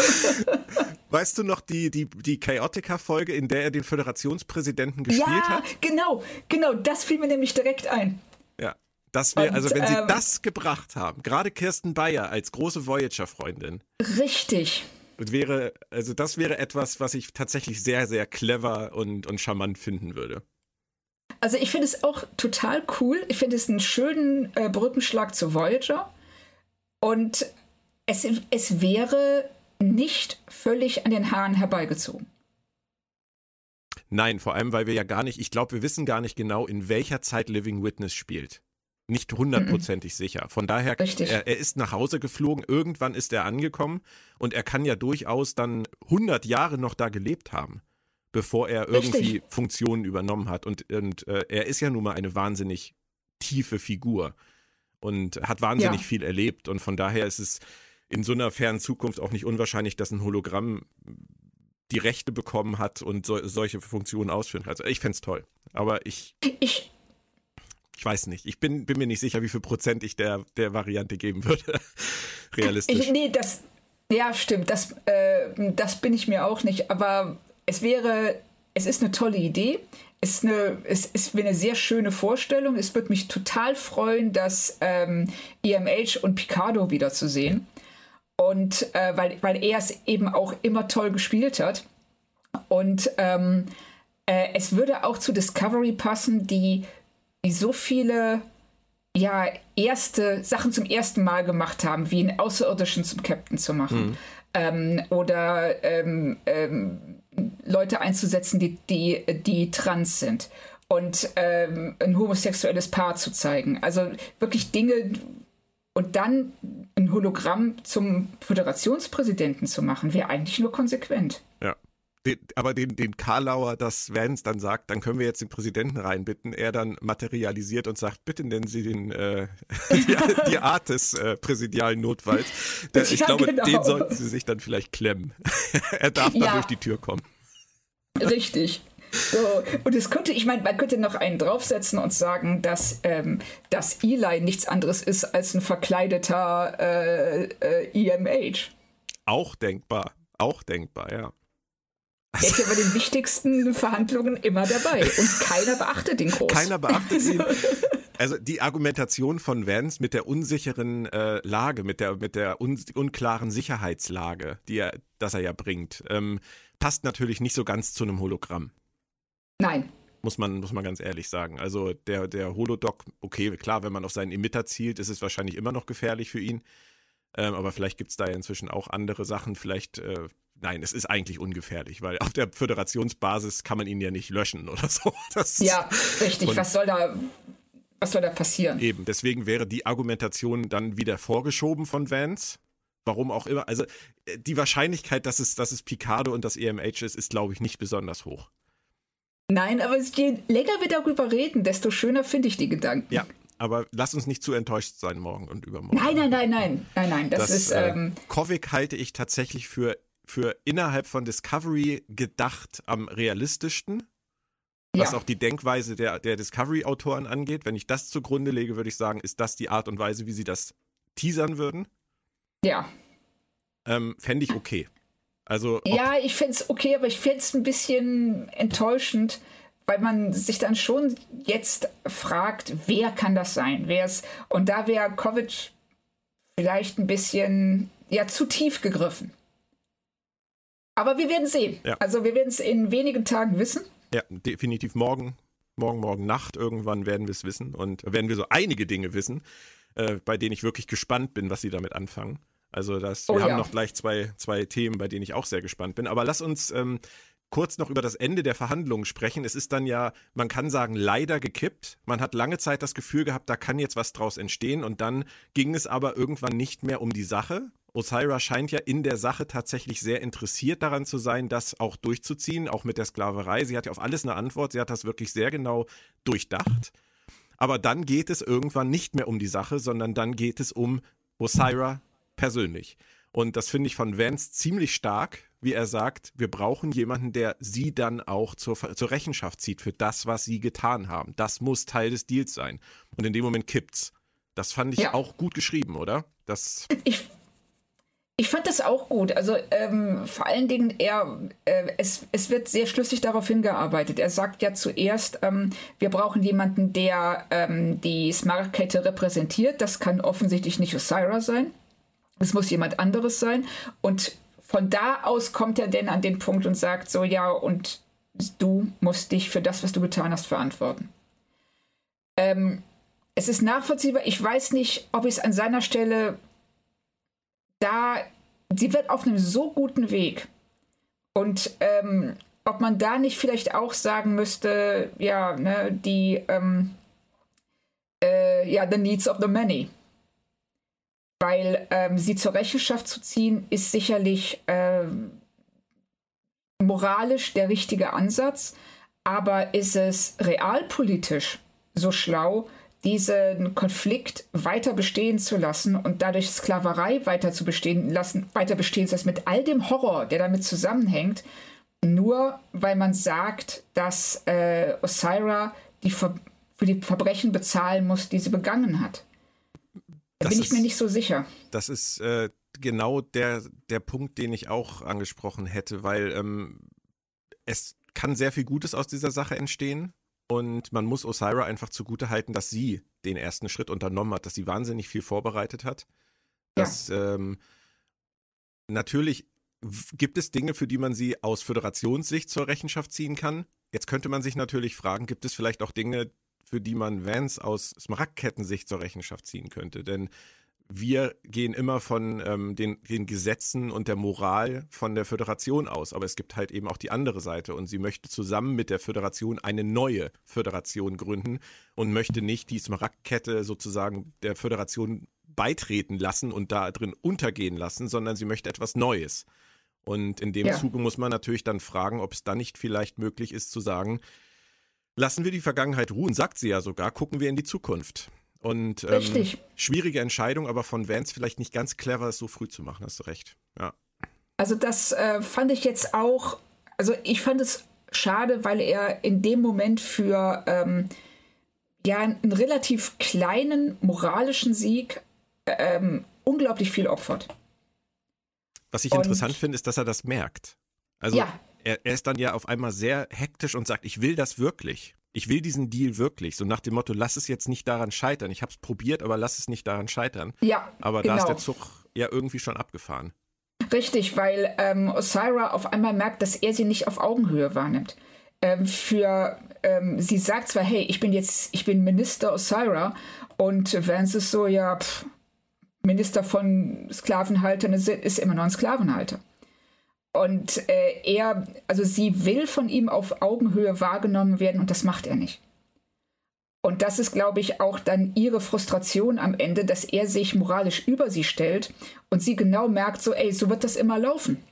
Weißt du noch die, die, die Chaotica-Folge, in der er den Föderationspräsidenten gespielt ja, hat? Ja, genau, genau, das fiel mir nämlich direkt ein. Ja, das wäre, also wenn sie ähm, das gebracht haben, gerade Kirsten Bayer als große Voyager-Freundin. Richtig wäre, also das wäre etwas, was ich tatsächlich sehr, sehr clever und, und charmant finden würde. Also ich finde es auch total cool. Ich finde es einen schönen äh, Brückenschlag zu Voyager. Und es, es wäre nicht völlig an den Haaren herbeigezogen. Nein, vor allem, weil wir ja gar nicht, ich glaube, wir wissen gar nicht genau, in welcher Zeit Living Witness spielt nicht hundertprozentig sicher. Von daher, er, er, ist nach Hause geflogen, irgendwann ist er angekommen und er kann ja durchaus dann 100 Jahre noch da gelebt haben, bevor er irgendwie Richtig. Funktionen übernommen hat. Und, und äh, er ist ja nun mal eine wahnsinnig tiefe Figur und hat wahnsinnig ja. viel erlebt. Und von daher ist es in so einer fernen Zukunft auch nicht unwahrscheinlich, dass ein Hologramm die Rechte bekommen hat und so, solche Funktionen ausführen kann. Also ich fände es toll. Aber ich, ich ich weiß nicht. Ich bin, bin mir nicht sicher, wie viel Prozent ich der, der Variante geben würde. Realistisch. Ich, nee, das, ja, stimmt. Das, äh, das bin ich mir auch nicht. Aber es wäre, es ist eine tolle Idee. Es ist eine, es ist eine sehr schöne Vorstellung. Es würde mich total freuen, das ähm, EMH und Picardo wiederzusehen. Und äh, weil, weil er es eben auch immer toll gespielt hat. Und ähm, äh, es würde auch zu Discovery passen, die die so viele ja, erste Sachen zum ersten Mal gemacht haben, wie einen Außerirdischen zum Captain zu machen. Mhm. Ähm, oder ähm, ähm, Leute einzusetzen, die, die, die trans sind. Und ähm, ein homosexuelles Paar zu zeigen. Also wirklich Dinge. Und dann ein Hologramm zum Föderationspräsidenten zu machen, wäre eigentlich nur konsequent. Ja den, aber den, den Karlauer, dass Vance dann sagt, dann können wir jetzt den Präsidenten reinbitten, er dann materialisiert und sagt, bitte nennen Sie den, äh, die, die, Art des äh, präsidialen Notfalls. Der, ich ja, glaube, genau. den sollten Sie sich dann vielleicht klemmen. er darf dann ja. durch die Tür kommen. Richtig. So, und es könnte, ich meine, man könnte noch einen draufsetzen und sagen, dass, ähm, dass Eli nichts anderes ist als ein verkleideter äh, äh, EMH. Auch denkbar, auch denkbar, ja. Er ist ja bei den wichtigsten Verhandlungen immer dabei und keiner beachtet ihn groß. Keiner beachtet ihn. Also die Argumentation von Vance mit der unsicheren äh, Lage, mit der, mit der un unklaren Sicherheitslage, die er, das er ja bringt, ähm, passt natürlich nicht so ganz zu einem Hologramm. Nein. Muss man, muss man ganz ehrlich sagen. Also der, der Holodoc, okay, klar, wenn man auf seinen Emitter zielt, ist es wahrscheinlich immer noch gefährlich für ihn. Ähm, aber vielleicht gibt es da ja inzwischen auch andere Sachen. Vielleicht äh, nein, es ist eigentlich ungefährlich, weil auf der Föderationsbasis kann man ihn ja nicht löschen oder so. Das ja, richtig. Was soll da, was soll da passieren? Eben, deswegen wäre die Argumentation dann wieder vorgeschoben von Vance. Warum auch immer. Also die Wahrscheinlichkeit, dass es, dass es Picardo und das EMH ist, ist, glaube ich, nicht besonders hoch. Nein, aber je länger wir darüber reden, desto schöner finde ich die Gedanken. Ja, aber lass uns nicht zu enttäuscht sein morgen und übermorgen. Nein, nein, nein, nein, nein, nein. Das, das ist. Äh, ähm, Kovic halte ich tatsächlich für, für innerhalb von Discovery gedacht am realistischsten. Was ja. auch die Denkweise der, der Discovery-Autoren angeht. Wenn ich das zugrunde lege, würde ich sagen, ist das die Art und Weise, wie sie das teasern würden. Ja. Ähm, Fände ich okay. Also. Ja, ich fände es okay, aber ich fände es ein bisschen enttäuschend, weil man sich dann schon jetzt fragt, wer kann das sein? Wer ist, und da wäre Covid vielleicht ein bisschen ja, zu tief gegriffen. Aber wir werden sehen. Ja. Also wir werden es in wenigen Tagen wissen. Ja, definitiv morgen, morgen, morgen Nacht irgendwann werden wir es wissen und werden wir so einige Dinge wissen, äh, bei denen ich wirklich gespannt bin, was sie damit anfangen. Also das, wir oh, haben ja. noch gleich zwei, zwei Themen, bei denen ich auch sehr gespannt bin. Aber lass uns ähm, kurz noch über das Ende der Verhandlungen sprechen. Es ist dann ja, man kann sagen, leider gekippt. Man hat lange Zeit das Gefühl gehabt, da kann jetzt was draus entstehen. Und dann ging es aber irgendwann nicht mehr um die Sache. Osira scheint ja in der Sache tatsächlich sehr interessiert daran zu sein, das auch durchzuziehen, auch mit der Sklaverei. Sie hat ja auf alles eine Antwort. Sie hat das wirklich sehr genau durchdacht. Aber dann geht es irgendwann nicht mehr um die Sache, sondern dann geht es um Osira persönlich. Und das finde ich von Vance ziemlich stark, wie er sagt, wir brauchen jemanden, der sie dann auch zur, zur Rechenschaft zieht für das, was sie getan haben. Das muss Teil des Deals sein. Und in dem Moment kippt's. Das fand ich ja. auch gut geschrieben, oder? Das ich, ich fand das auch gut. Also ähm, vor allen Dingen, er, äh, es, es wird sehr schlüssig darauf hingearbeitet. Er sagt ja zuerst, ähm, wir brauchen jemanden, der ähm, die Smart-Kette repräsentiert. Das kann offensichtlich nicht Osira sein. Es muss jemand anderes sein. Und von da aus kommt er denn an den Punkt und sagt so, ja, und du musst dich für das, was du getan hast, verantworten. Ähm, es ist nachvollziehbar. Ich weiß nicht, ob ich es an seiner Stelle da, sie wird auf einem so guten Weg. Und ähm, ob man da nicht vielleicht auch sagen müsste, ja, ne, die, ähm, äh, ja, the needs of the many weil ähm, sie zur Rechenschaft zu ziehen, ist sicherlich ähm, moralisch der richtige Ansatz, aber ist es realpolitisch so schlau, diesen Konflikt weiter bestehen zu lassen und dadurch Sklaverei weiter zu bestehen lassen, weiter bestehen zu lassen mit all dem Horror, der damit zusammenhängt, nur weil man sagt, dass äh, Osira die Ver für die Verbrechen bezahlen muss, die sie begangen hat. Da bin ich ist, mir nicht so sicher. Das ist äh, genau der, der Punkt, den ich auch angesprochen hätte, weil ähm, es kann sehr viel Gutes aus dieser Sache entstehen. Und man muss Osira einfach zugute halten, dass sie den ersten Schritt unternommen hat, dass sie wahnsinnig viel vorbereitet hat. Dass ja. ähm, natürlich gibt es Dinge, für die man sie aus Föderationssicht zur Rechenschaft ziehen kann. Jetzt könnte man sich natürlich fragen, gibt es vielleicht auch Dinge, für die man Vance aus Smaragdkettensicht zur Rechenschaft ziehen könnte. Denn wir gehen immer von ähm, den, den, Gesetzen und der Moral von der Föderation aus. Aber es gibt halt eben auch die andere Seite. Und sie möchte zusammen mit der Föderation eine neue Föderation gründen und möchte nicht die Smaragdkette sozusagen der Föderation beitreten lassen und da drin untergehen lassen, sondern sie möchte etwas Neues. Und in dem ja. Zuge muss man natürlich dann fragen, ob es dann nicht vielleicht möglich ist zu sagen, lassen wir die Vergangenheit ruhen, sagt sie ja sogar, gucken wir in die Zukunft. Und ähm, Richtig. schwierige Entscheidung, aber von Vance vielleicht nicht ganz clever, es so früh zu machen, hast du recht. Ja. Also das äh, fand ich jetzt auch, also ich fand es schade, weil er in dem Moment für ähm, ja einen relativ kleinen moralischen Sieg ähm, unglaublich viel opfert. Was ich Und, interessant finde, ist, dass er das merkt. Also ja er, er ist dann ja auf einmal sehr hektisch und sagt, ich will das wirklich. Ich will diesen Deal wirklich. So nach dem Motto, lass es jetzt nicht daran scheitern. Ich habe es probiert, aber lass es nicht daran scheitern. Ja. Aber genau. da ist der Zug ja irgendwie schon abgefahren. Richtig, weil ähm, Osira auf einmal merkt, dass er sie nicht auf Augenhöhe wahrnimmt. Ähm, für ähm, sie sagt zwar, hey, ich bin jetzt, ich bin Minister Osira und Vance ist so, ja, pff, Minister von Sklavenhaltern ist, ist immer noch ein Sklavenhalter. Und äh, er, also sie will von ihm auf Augenhöhe wahrgenommen werden und das macht er nicht. Und das ist, glaube ich, auch dann ihre Frustration am Ende, dass er sich moralisch über sie stellt und sie genau merkt, so, ey, so wird das immer laufen.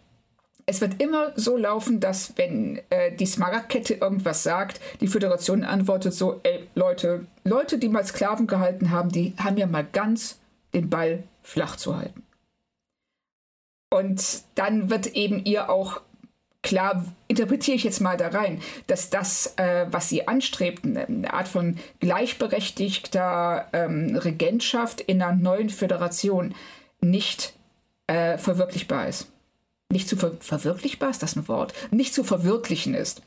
Es wird immer so laufen, dass wenn äh, die Smaragdkette irgendwas sagt, die Föderation antwortet so, ey, Leute, Leute, die mal Sklaven gehalten haben, die haben ja mal ganz den Ball flach zu halten. Und dann wird eben ihr auch klar, interpretiere ich jetzt mal da rein, dass das, äh, was sie anstrebten, eine Art von gleichberechtigter ähm, Regentschaft in einer neuen Föderation, nicht äh, verwirklichbar ist. Nicht zu ver verwirklichbar ist das ein Wort? Nicht zu verwirklichen ist.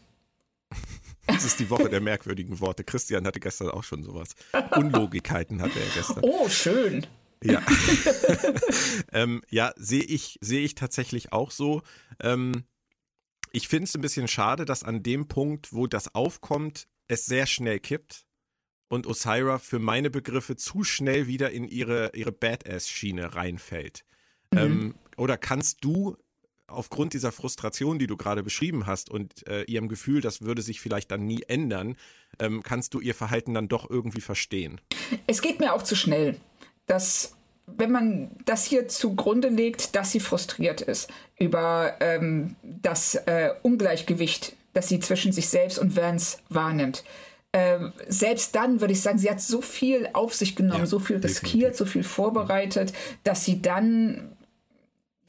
Das ist die Woche der merkwürdigen Worte. Christian hatte gestern auch schon sowas. Unlogikkeiten hatte er gestern. Oh, schön. Ja, ähm, ja sehe ich, seh ich tatsächlich auch so. Ähm, ich finde es ein bisschen schade, dass an dem Punkt, wo das aufkommt, es sehr schnell kippt und Osira für meine Begriffe zu schnell wieder in ihre, ihre Badass-Schiene reinfällt. Mhm. Ähm, oder kannst du aufgrund dieser Frustration, die du gerade beschrieben hast und äh, ihrem Gefühl, das würde sich vielleicht dann nie ändern, ähm, kannst du ihr Verhalten dann doch irgendwie verstehen? Es geht mir auch zu schnell. Das wenn man das hier zugrunde legt, dass sie frustriert ist über ähm, das äh, Ungleichgewicht, das sie zwischen sich selbst und Vance wahrnimmt. Ähm, selbst dann würde ich sagen, sie hat so viel auf sich genommen, ja, so viel riskiert, definitiv. so viel vorbereitet, dass sie dann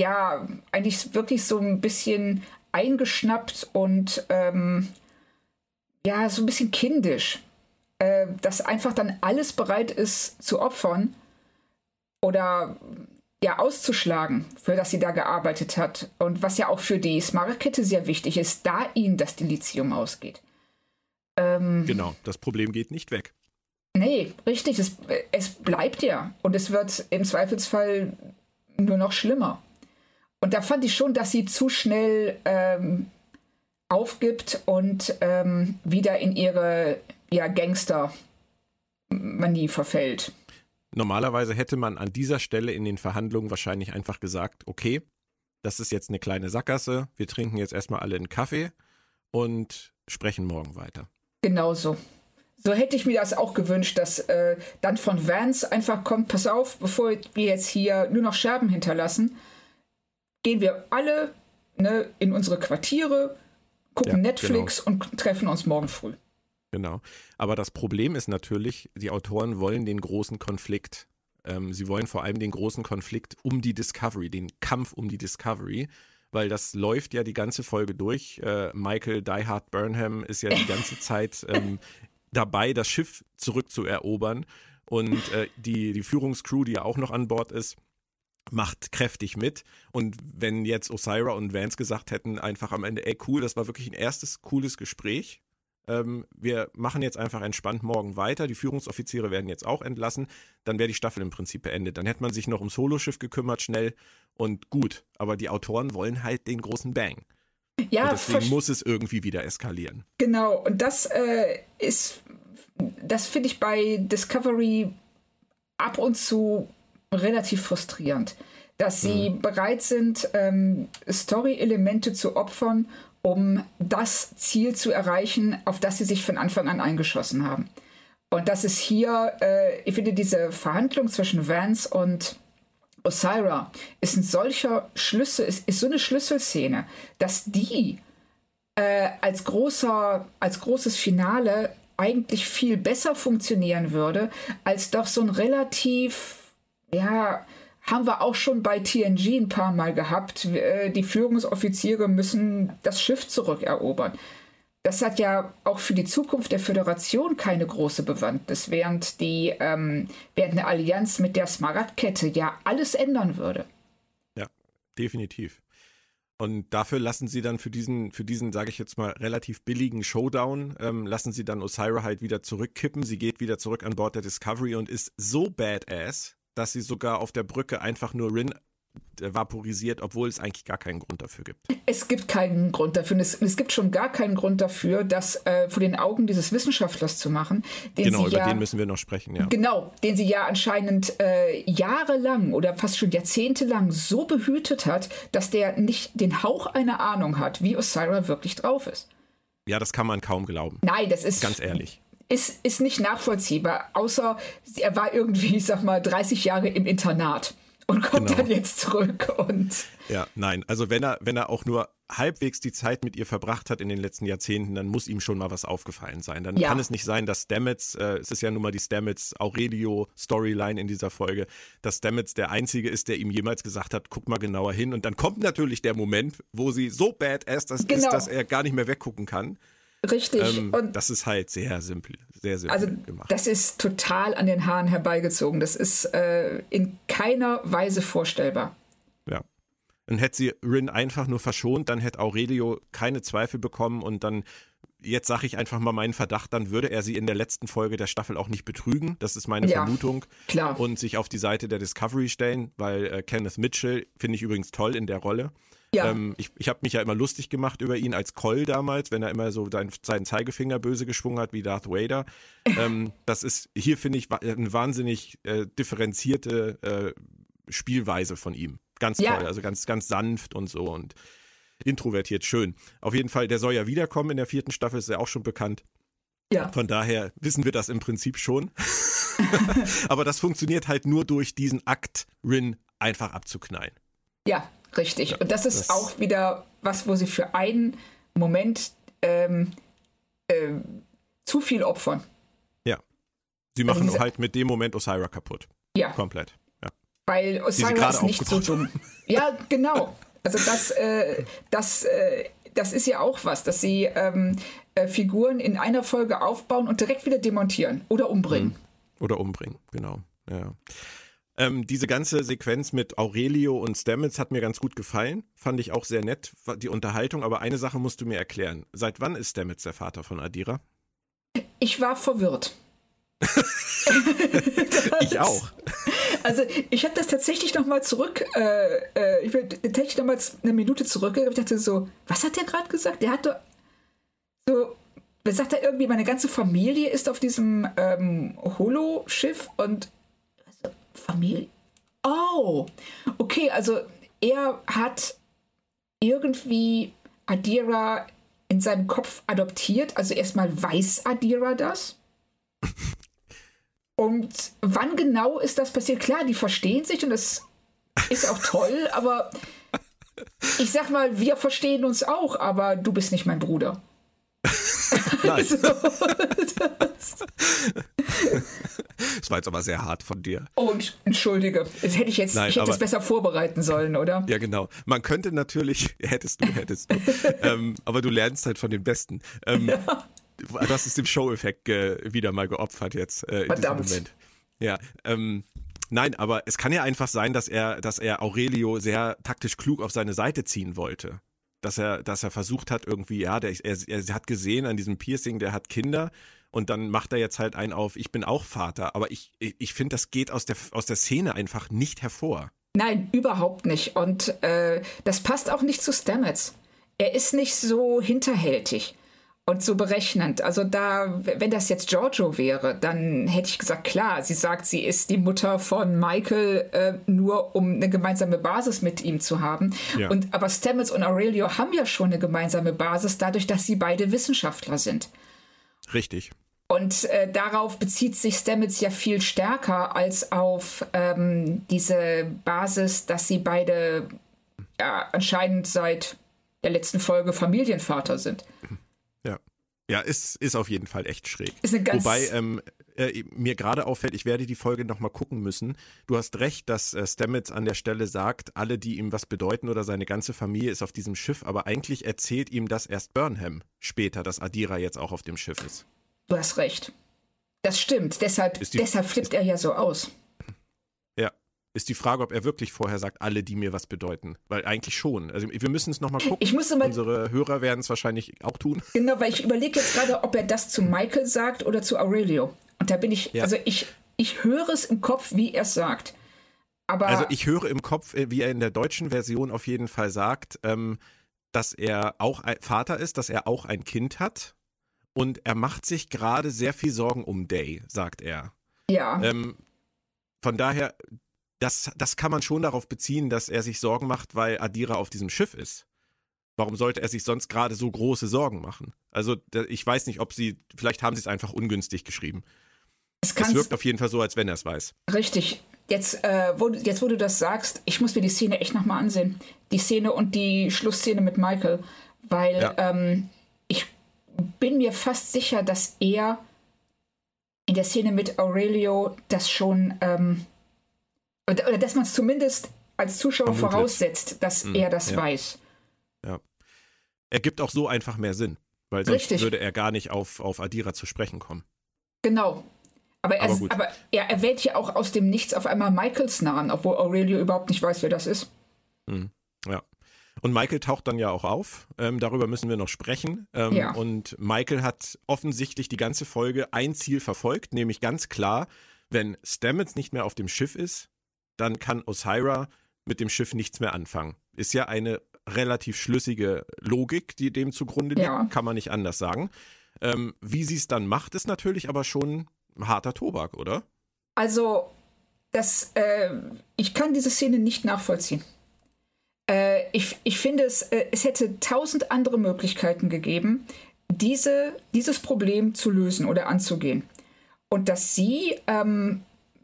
ja eigentlich wirklich so ein bisschen eingeschnappt und ähm, ja so ein bisschen kindisch, äh, dass einfach dann alles bereit ist zu opfern oder ja auszuschlagen, für das sie da gearbeitet hat. Und was ja auch für die Smaragdkette sehr wichtig ist, da ihnen das Dilithium ausgeht. Ähm, genau, das Problem geht nicht weg. Nee, richtig, es, es bleibt ja. Und es wird im Zweifelsfall nur noch schlimmer. Und da fand ich schon, dass sie zu schnell ähm, aufgibt und ähm, wieder in ihre ja, Gangster-Manie verfällt. Normalerweise hätte man an dieser Stelle in den Verhandlungen wahrscheinlich einfach gesagt, okay, das ist jetzt eine kleine Sackgasse, wir trinken jetzt erstmal alle einen Kaffee und sprechen morgen weiter. Genau so. So hätte ich mir das auch gewünscht, dass äh, dann von Vance einfach kommt, pass auf, bevor wir jetzt hier nur noch Scherben hinterlassen, gehen wir alle ne, in unsere Quartiere, gucken ja, Netflix genau. und treffen uns morgen früh. Genau. Aber das Problem ist natürlich, die Autoren wollen den großen Konflikt. Ähm, sie wollen vor allem den großen Konflikt um die Discovery, den Kampf um die Discovery, weil das läuft ja die ganze Folge durch. Äh, Michael Die Hard Burnham ist ja die ganze Zeit ähm, dabei, das Schiff zurückzuerobern. Und äh, die, die Führungscrew, die ja auch noch an Bord ist, macht kräftig mit. Und wenn jetzt Osira und Vance gesagt hätten, einfach am Ende, ey cool, das war wirklich ein erstes cooles Gespräch, ähm, wir machen jetzt einfach entspannt morgen weiter, die Führungsoffiziere werden jetzt auch entlassen, dann wäre die Staffel im Prinzip beendet. Dann hätte man sich noch ums Soloschiff gekümmert, schnell und gut. Aber die Autoren wollen halt den großen Bang. Ja, und deswegen muss es irgendwie wieder eskalieren. Genau, und das äh, ist, das finde ich bei Discovery ab und zu relativ frustrierend, dass sie mhm. bereit sind, ähm, Story-Elemente zu opfern, um das Ziel zu erreichen, auf das sie sich von Anfang an eingeschossen haben. Und das ist hier, äh, ich finde, diese Verhandlung zwischen Vance und Osira ist ein solcher Schlüssel, ist, ist so eine Schlüsselszene, dass die äh, als großer, als großes Finale eigentlich viel besser funktionieren würde, als doch so ein relativ, ja, haben wir auch schon bei TNG ein paar Mal gehabt. Äh, die Führungsoffiziere müssen das Schiff zurückerobern. Das hat ja auch für die Zukunft der Föderation keine große Bewandtnis, während die ähm, während eine Allianz mit der Smaragdkette ja alles ändern würde. Ja, definitiv. Und dafür lassen sie dann für diesen, für diesen, sage ich jetzt mal, relativ billigen Showdown, ähm, lassen sie dann Osira halt wieder zurückkippen. Sie geht wieder zurück an Bord der Discovery und ist so badass, dass sie sogar auf der Brücke einfach nur Rin äh, vaporisiert, obwohl es eigentlich gar keinen Grund dafür gibt. Es gibt keinen Grund dafür. Es, es gibt schon gar keinen Grund dafür, das äh, vor den Augen dieses Wissenschaftlers zu machen. genau, über ja, den müssen wir noch sprechen, ja. Genau, den sie ja anscheinend äh, jahrelang oder fast schon jahrzehntelang so behütet hat, dass der nicht den Hauch einer Ahnung hat, wie Osira wirklich drauf ist. Ja, das kann man kaum glauben. Nein, das ist. Ganz ehrlich ist, ist nicht nachvollziehbar, außer er war irgendwie, ich sag mal, 30 Jahre im Internat und kommt genau. dann jetzt zurück und. Ja, nein. Also wenn er, wenn er auch nur halbwegs die Zeit mit ihr verbracht hat in den letzten Jahrzehnten, dann muss ihm schon mal was aufgefallen sein. Dann ja. kann es nicht sein, dass Stamets, äh, es ist ja nun mal die Stamets Aurelio Storyline in dieser Folge, dass Stamets der Einzige ist, der ihm jemals gesagt hat, guck mal genauer hin. Und dann kommt natürlich der Moment, wo sie so badass das genau. ist, dass er gar nicht mehr weggucken kann. Richtig. Ähm, und das ist halt sehr simpel, sehr simpel also gemacht. Das ist total an den Haaren herbeigezogen. Das ist äh, in keiner Weise vorstellbar. Ja. Dann hätte sie Rin einfach nur verschont, dann hätte Aurelio keine Zweifel bekommen und dann, jetzt sage ich einfach mal meinen Verdacht, dann würde er sie in der letzten Folge der Staffel auch nicht betrügen. Das ist meine ja, Vermutung. Klar. Und sich auf die Seite der Discovery stellen, weil äh, Kenneth Mitchell finde ich übrigens toll in der Rolle. Ja. Ähm, ich ich habe mich ja immer lustig gemacht über ihn als Coll damals, wenn er immer so seinen, seinen Zeigefinger böse geschwungen hat wie Darth Vader. ähm, das ist hier, finde ich, eine wahnsinnig äh, differenzierte äh, Spielweise von ihm. Ganz ja. toll, also ganz, ganz sanft und so und introvertiert, schön. Auf jeden Fall, der soll ja wiederkommen in der vierten Staffel, ist ja auch schon bekannt. Ja. Von daher wissen wir das im Prinzip schon. Aber das funktioniert halt nur durch diesen Akt, Rin einfach abzuknallen. Ja, Richtig. Und das ist das auch wieder was, wo sie für einen Moment ähm, äh, zu viel opfern. Ja. Sie machen also halt mit dem Moment Osira kaputt. Ja. Komplett. Ja. Weil Osira ist nicht so dumm. Ja, genau. Also das, äh, das, äh, das ist ja auch was, dass sie ähm, äh, Figuren in einer Folge aufbauen und direkt wieder demontieren oder umbringen. Mhm. Oder umbringen, genau. Ja. Ähm, diese ganze Sequenz mit Aurelio und Stamets hat mir ganz gut gefallen. Fand ich auch sehr nett, die Unterhaltung. Aber eine Sache musst du mir erklären. Seit wann ist Stamets der Vater von Adira? Ich war verwirrt. ich auch. Also ich habe das tatsächlich nochmal zurück, äh, äh, ich bin tatsächlich nochmal eine Minute zurück. Ich dachte so, was hat der gerade gesagt? Der hat doch so, sagt er irgendwie, meine ganze Familie ist auf diesem ähm, Holo-Schiff und Familie. Oh, okay, also er hat irgendwie Adira in seinem Kopf adoptiert. Also erstmal weiß Adira das. Und wann genau ist das passiert? Klar, die verstehen sich und das ist auch toll, aber ich sag mal, wir verstehen uns auch, aber du bist nicht mein Bruder. Nein. So, das war jetzt aber sehr hart von dir. Oh, entschuldige. Das hätte ich jetzt Nein, ich hätte aber, es besser vorbereiten sollen, oder? Ja, genau. Man könnte natürlich, hättest du, hättest du. ähm, aber du lernst halt von den Besten. Ähm, ja. Das ist dem Show-Effekt äh, wieder mal geopfert jetzt äh, in Verdammt. diesem Moment. Ja, ähm, Nein, aber es kann ja einfach sein, dass er, dass er Aurelio sehr taktisch klug auf seine Seite ziehen wollte dass er, dass er versucht hat, irgendwie, ja, der, er, er hat gesehen an diesem Piercing, der hat Kinder und dann macht er jetzt halt einen auf, ich bin auch Vater. Aber ich, ich finde, das geht aus der, aus der Szene einfach nicht hervor. Nein, überhaupt nicht. Und äh, das passt auch nicht zu Stamets. Er ist nicht so hinterhältig und so berechnend. Also da, wenn das jetzt Giorgio wäre, dann hätte ich gesagt, klar, sie sagt, sie ist die Mutter von Michael, äh, nur um eine gemeinsame Basis mit ihm zu haben. Ja. Und aber Stamets und Aurelio haben ja schon eine gemeinsame Basis, dadurch, dass sie beide Wissenschaftler sind. Richtig. Und äh, darauf bezieht sich Stamets ja viel stärker als auf ähm, diese Basis, dass sie beide ja, anscheinend seit der letzten Folge Familienvater sind. Ja, ist, ist auf jeden Fall echt schräg. Ist eine ganz Wobei ähm, äh, mir gerade auffällt, ich werde die Folge nochmal gucken müssen. Du hast recht, dass äh, Stamets an der Stelle sagt, alle, die ihm was bedeuten oder seine ganze Familie ist auf diesem Schiff, aber eigentlich erzählt ihm das erst Burnham später, dass Adira jetzt auch auf dem Schiff ist. Du hast recht. Das stimmt. Deshalb, die, deshalb flippt er ja so aus ist die Frage, ob er wirklich vorher sagt, alle, die mir was bedeuten. Weil eigentlich schon. Also wir müssen es nochmal gucken. Ich muss mal, Unsere Hörer werden es wahrscheinlich auch tun. Genau, weil ich überlege jetzt gerade, ob er das zu Michael sagt oder zu Aurelio. Und da bin ich, ja. also ich, ich höre es im Kopf, wie er es sagt. Aber also ich höre im Kopf, äh, wie er in der deutschen Version auf jeden Fall sagt, ähm, dass er auch Vater ist, dass er auch ein Kind hat. Und er macht sich gerade sehr viel Sorgen um Day, sagt er. Ja. Ähm, von daher, das, das kann man schon darauf beziehen, dass er sich Sorgen macht, weil Adira auf diesem Schiff ist. Warum sollte er sich sonst gerade so große Sorgen machen? Also ich weiß nicht, ob sie, vielleicht haben sie es einfach ungünstig geschrieben. Es, es wirkt auf jeden Fall so, als wenn er es weiß. Richtig. Jetzt, äh, wo, jetzt, wo du das sagst, ich muss mir die Szene echt nochmal ansehen. Die Szene und die Schlussszene mit Michael. Weil ja. ähm, ich bin mir fast sicher, dass er in der Szene mit Aurelio das schon, ähm, oder, oder dass man es zumindest als Zuschauer Vermutet. voraussetzt, dass mhm, er das ja. weiß. Ja. Er gibt auch so einfach mehr Sinn, weil sonst Richtig. würde er gar nicht auf, auf Adira zu sprechen kommen. Genau. Aber er, aber, aber er erwähnt ja auch aus dem Nichts auf einmal Michaels Namen, obwohl Aurelio überhaupt nicht weiß, wer das ist. Mhm. Ja. Und Michael taucht dann ja auch auf. Ähm, darüber müssen wir noch sprechen. Ähm, ja. Und Michael hat offensichtlich die ganze Folge ein Ziel verfolgt, nämlich ganz klar, wenn Stamets nicht mehr auf dem Schiff ist, dann kann Osira mit dem Schiff nichts mehr anfangen. Ist ja eine relativ schlüssige Logik, die dem zugrunde liegt, ja. kann man nicht anders sagen. Ähm, wie sie es dann macht, ist natürlich aber schon harter Tobak, oder? Also, das, äh, ich kann diese Szene nicht nachvollziehen. Äh, ich, ich finde, es, äh, es hätte tausend andere Möglichkeiten gegeben, diese, dieses Problem zu lösen oder anzugehen. Und dass sie ähm,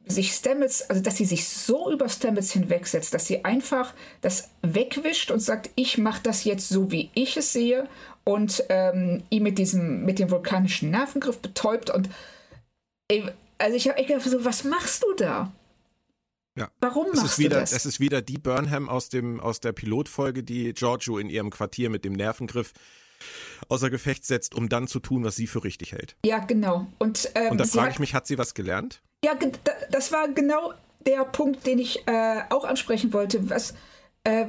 sich Stamets, also dass sie sich so über Stamets hinwegsetzt, dass sie einfach das wegwischt und sagt, ich mache das jetzt so, wie ich es sehe und ähm, ihn mit diesem, mit dem vulkanischen Nervengriff betäubt und also ich habe echt gedacht, so, was machst du da? Ja. Warum es machst wieder, du das? Es ist wieder die Burnham aus, dem, aus der Pilotfolge, die Giorgio in ihrem Quartier mit dem Nervengriff außer Gefecht setzt, um dann zu tun, was sie für richtig hält. Ja, genau. Und, ähm, Und da frage ich mich, hat sie was gelernt? Ja, das war genau der Punkt, den ich äh, auch ansprechen wollte. Was, äh,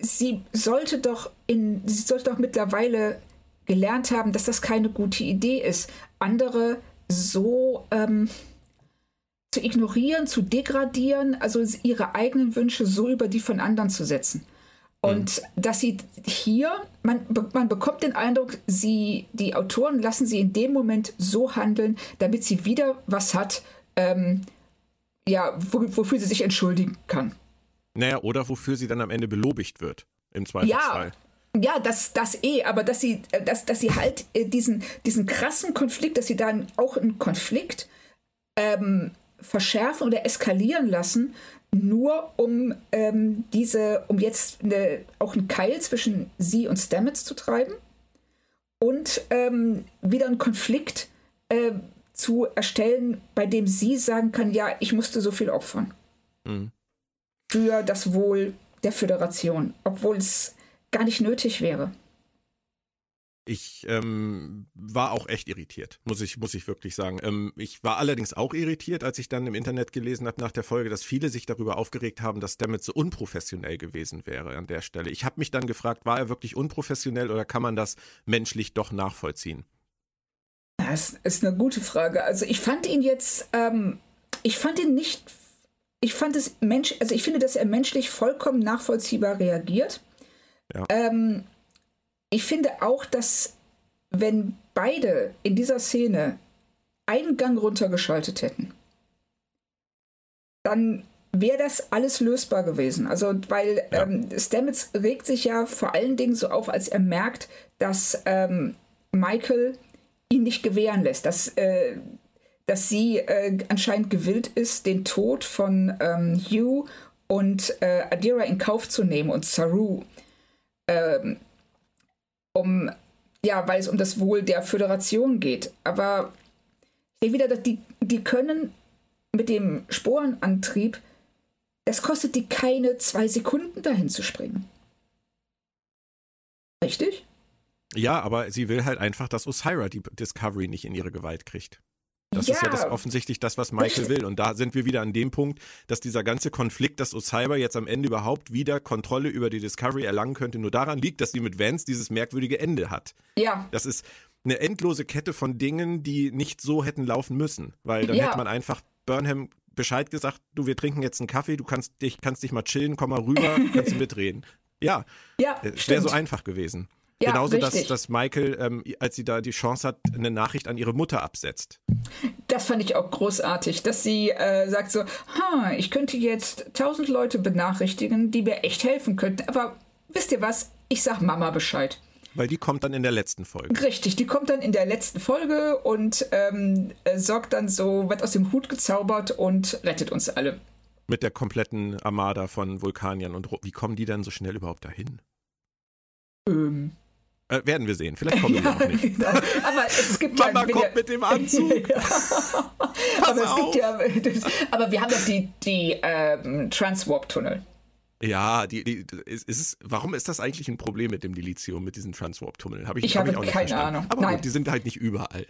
sie sollte doch in, sie sollte doch mittlerweile gelernt haben, dass das keine gute Idee ist, andere so ähm, zu ignorieren, zu degradieren, also ihre eigenen Wünsche so über die von anderen zu setzen. Und mhm. dass sie hier, man, man bekommt den Eindruck, sie, die Autoren lassen sie in dem Moment so handeln, damit sie wieder was hat, ähm, ja, wofür sie sich entschuldigen kann. Naja, oder wofür sie dann am Ende belobigt wird, im Zweifelsfall. Ja, ja, das, das eh, aber dass sie, äh, dass, dass sie halt äh, diesen, diesen krassen Konflikt, dass sie dann auch einen Konflikt ähm, verschärfen oder eskalieren lassen, nur um ähm, diese, um jetzt eine, auch einen Keil zwischen sie und Stamets zu treiben und ähm, wieder einen Konflikt äh, zu erstellen, bei dem sie sagen kann, ja, ich musste so viel opfern. Mhm. Für das Wohl der Föderation, obwohl es gar nicht nötig wäre. Ich ähm, war auch echt irritiert, muss ich, muss ich wirklich sagen. Ähm, ich war allerdings auch irritiert, als ich dann im Internet gelesen habe nach der Folge, dass viele sich darüber aufgeregt haben, dass Stamets so unprofessionell gewesen wäre an der Stelle. Ich habe mich dann gefragt, war er wirklich unprofessionell oder kann man das menschlich doch nachvollziehen? Das ist eine gute Frage. Also ich fand ihn jetzt, ähm, ich fand ihn nicht, ich fand es Mensch, also ich finde, dass er menschlich vollkommen nachvollziehbar reagiert. Ja. Ähm, ich finde auch, dass wenn beide in dieser Szene einen Gang runtergeschaltet hätten, dann wäre das alles lösbar gewesen. Also, weil ja. ähm, Stamets regt sich ja vor allen Dingen so auf, als er merkt, dass ähm, Michael ihn nicht gewähren lässt, dass, äh, dass sie äh, anscheinend gewillt ist, den Tod von ähm, Hugh und äh, Adira in Kauf zu nehmen und Saru. Ähm, um, ja, weil es um das Wohl der Föderation geht. Aber ich denke wieder, die, die können mit dem Sporenantrieb, es kostet die keine zwei Sekunden dahin zu springen. Richtig? Ja, aber sie will halt einfach, dass Osira die Discovery nicht in ihre Gewalt kriegt. Das ja, ist ja das offensichtlich das, was Michael will. Und da sind wir wieder an dem Punkt, dass dieser ganze Konflikt, dass Osira jetzt am Ende überhaupt wieder Kontrolle über die Discovery erlangen könnte, nur daran liegt, dass sie mit Vance dieses merkwürdige Ende hat. Ja. Das ist eine endlose Kette von Dingen, die nicht so hätten laufen müssen. Weil dann ja. hätte man einfach Burnham Bescheid gesagt, du, wir trinken jetzt einen Kaffee, du kannst dich, kannst dich mal chillen, komm mal rüber, kannst du mitreden. Ja, ja es wäre so einfach gewesen. Ja, Genauso, dass, dass Michael, ähm, als sie da die Chance hat, eine Nachricht an ihre Mutter absetzt. Das fand ich auch großartig, dass sie äh, sagt so, ich könnte jetzt tausend Leute benachrichtigen, die mir echt helfen könnten. Aber wisst ihr was? ich sag Mama Bescheid. Weil die kommt dann in der letzten Folge. Richtig, die kommt dann in der letzten Folge und ähm, äh, sorgt dann so, wird aus dem Hut gezaubert und rettet uns alle. Mit der kompletten Armada von Vulkaniern. Und wie kommen die dann so schnell überhaupt dahin? Ähm. Äh, werden wir sehen. Vielleicht kommen ja, wir auch nicht. Genau. Aber es gibt Mama ja, kommt mit dem Anzug. ja. aber es gibt ja. aber wir haben doch die, die ähm, Transwarp-Tunnel. Ja, die, die, ist, ist, warum ist das eigentlich ein Problem mit dem Dilithium, mit diesen Transwarp-Tunneln? Hab ich, ich hab habe keine verstanden. Ahnung. Aber Nein. Gut, die sind halt nicht überall.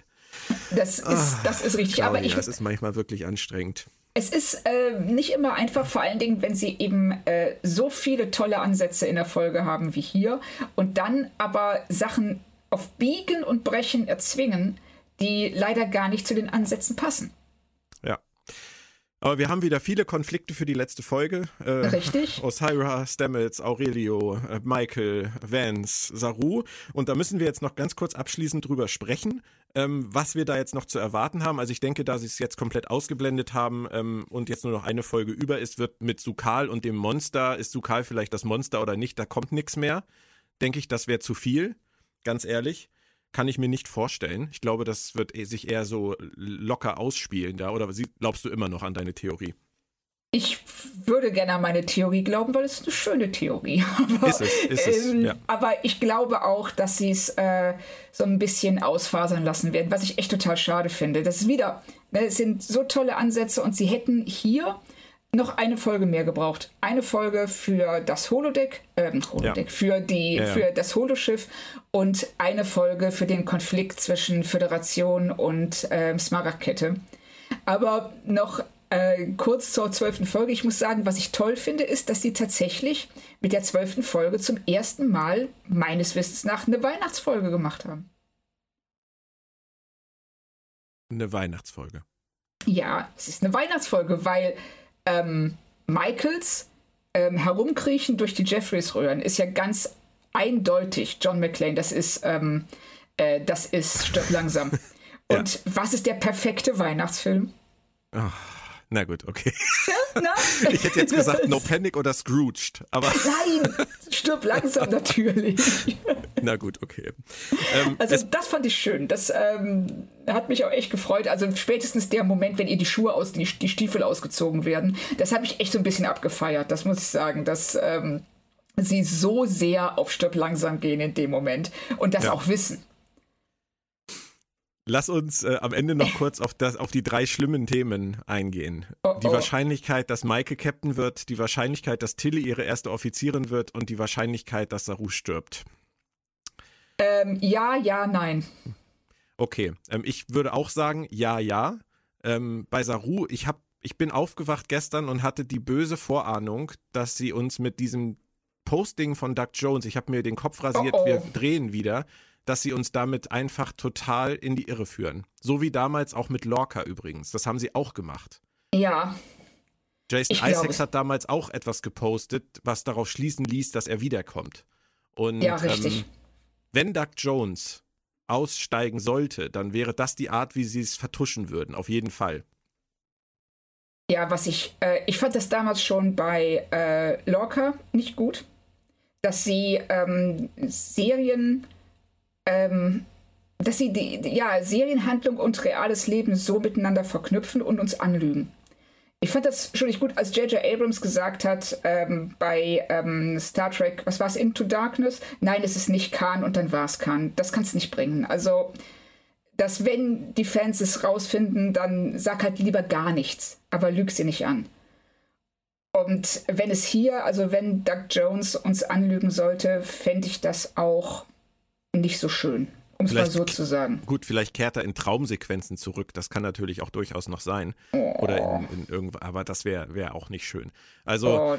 Das ist, ah, das ist richtig. Claudia, aber ich, das ist manchmal wirklich anstrengend. Es ist äh, nicht immer einfach, vor allen Dingen, wenn sie eben äh, so viele tolle Ansätze in der Folge haben wie hier und dann aber Sachen auf Biegen und Brechen erzwingen, die leider gar nicht zu den Ansätzen passen. Aber wir haben wieder viele Konflikte für die letzte Folge. Äh, Richtig. Osira, Stamets, Aurelio, äh, Michael, Vance, Saru. Und da müssen wir jetzt noch ganz kurz abschließend drüber sprechen, ähm, was wir da jetzt noch zu erwarten haben. Also ich denke, da sie es jetzt komplett ausgeblendet haben ähm, und jetzt nur noch eine Folge über ist, wird mit Sukal und dem Monster, ist Sukal vielleicht das Monster oder nicht, da kommt nichts mehr. Denke ich, das wäre zu viel, ganz ehrlich kann ich mir nicht vorstellen. Ich glaube, das wird eh sich eher so locker ausspielen da. Oder glaubst du immer noch an deine Theorie? Ich würde gerne an meine Theorie glauben, weil es eine schöne Theorie. Aber, ist es, ist es, ähm, ja. aber ich glaube auch, dass sie es äh, so ein bisschen ausfasern lassen werden, was ich echt total schade finde. Das ist wieder, ne, es sind so tolle Ansätze und sie hätten hier noch eine Folge mehr gebraucht. Eine Folge für das Holodeck, äh, Holodeck, ja. für die, ja, für das Holoschiff und eine Folge für den Konflikt zwischen Föderation und äh, Smaragdkette. Aber noch äh, kurz zur zwölften Folge. Ich muss sagen, was ich toll finde, ist, dass sie tatsächlich mit der zwölften Folge zum ersten Mal meines Wissens nach eine Weihnachtsfolge gemacht haben. Eine Weihnachtsfolge. Ja, es ist eine Weihnachtsfolge, weil ähm, Michaels ähm, Herumkriechen durch die Jeffreys-Röhren ist ja ganz eindeutig John McClane. Das ist, ähm, äh, das ist Stirb langsam. Und ja. was ist der perfekte Weihnachtsfilm? Ach. Na gut, okay. Ja, ich hätte jetzt gesagt No Panic oder Scrooged, aber. Nein, stirb langsam natürlich. Na gut, okay. Ähm, also das fand ich schön. Das ähm, hat mich auch echt gefreut. Also spätestens der Moment, wenn ihr die Schuhe aus, die, die Stiefel ausgezogen werden, das habe ich echt so ein bisschen abgefeiert. Das muss ich sagen. Dass ähm, sie so sehr auf Stirb langsam gehen in dem Moment und das ja. auch wissen. Lass uns äh, am Ende noch kurz auf, das, auf die drei schlimmen Themen eingehen. Oh, die oh. Wahrscheinlichkeit, dass Maike Captain wird, die Wahrscheinlichkeit, dass Tilly ihre erste Offizierin wird und die Wahrscheinlichkeit, dass Saru stirbt. Ähm, ja, ja, nein. Okay, ähm, ich würde auch sagen, ja, ja. Ähm, bei Saru, ich, hab, ich bin aufgewacht gestern und hatte die böse Vorahnung, dass sie uns mit diesem Posting von Doug Jones, ich habe mir den Kopf rasiert, oh, wir drehen wieder, dass sie uns damit einfach total in die Irre führen. So wie damals auch mit Lorca übrigens. Das haben sie auch gemacht. Ja. Jason Isaacs hat damals auch etwas gepostet, was darauf schließen ließ, dass er wiederkommt. Und ja, richtig. Ähm, wenn Doug Jones aussteigen sollte, dann wäre das die Art, wie sie es vertuschen würden, auf jeden Fall. Ja, was ich, äh, ich fand das damals schon bei äh, Lorca nicht gut, dass sie ähm, Serien ähm, dass sie die, ja, Serienhandlung und reales Leben so miteinander verknüpfen und uns anlügen. Ich fand das schon nicht gut, als J.J. Abrams gesagt hat ähm, bei ähm, Star Trek, was war es, Into Darkness? Nein, es ist nicht Khan und dann war es Khan. Das kannst du nicht bringen. Also, dass wenn die Fans es rausfinden, dann sag halt lieber gar nichts, aber lüg sie nicht an. Und wenn es hier, also wenn Doug Jones uns anlügen sollte, fände ich das auch nicht so schön, um es mal so zu sagen. Gut, vielleicht kehrt er in Traumsequenzen zurück. Das kann natürlich auch durchaus noch sein. Oh. Oder in, in irgendwo, aber das wäre wär auch nicht schön. Also, oh.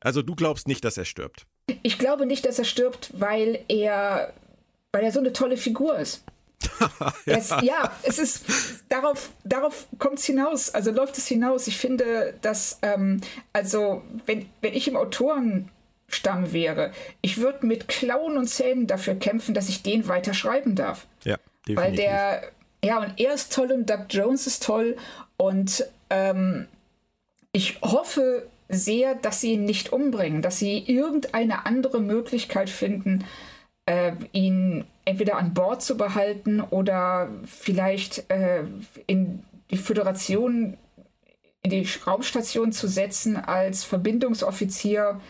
also du glaubst nicht, dass er stirbt. Ich glaube nicht, dass er stirbt, weil er, weil er so eine tolle Figur ist. ja. Es, ja, es ist darauf, darauf kommt es hinaus, also läuft es hinaus. Ich finde, dass, ähm, also, wenn, wenn ich im Autoren Stamm wäre. Ich würde mit Klauen und Zähnen dafür kämpfen, dass ich den weiter schreiben darf. Ja, definitiv. Weil der, ja, und er ist toll und Doug Jones ist toll und ähm, ich hoffe sehr, dass sie ihn nicht umbringen, dass sie irgendeine andere Möglichkeit finden, äh, ihn entweder an Bord zu behalten oder vielleicht äh, in die Föderation, in die Raumstation zu setzen als Verbindungsoffizier,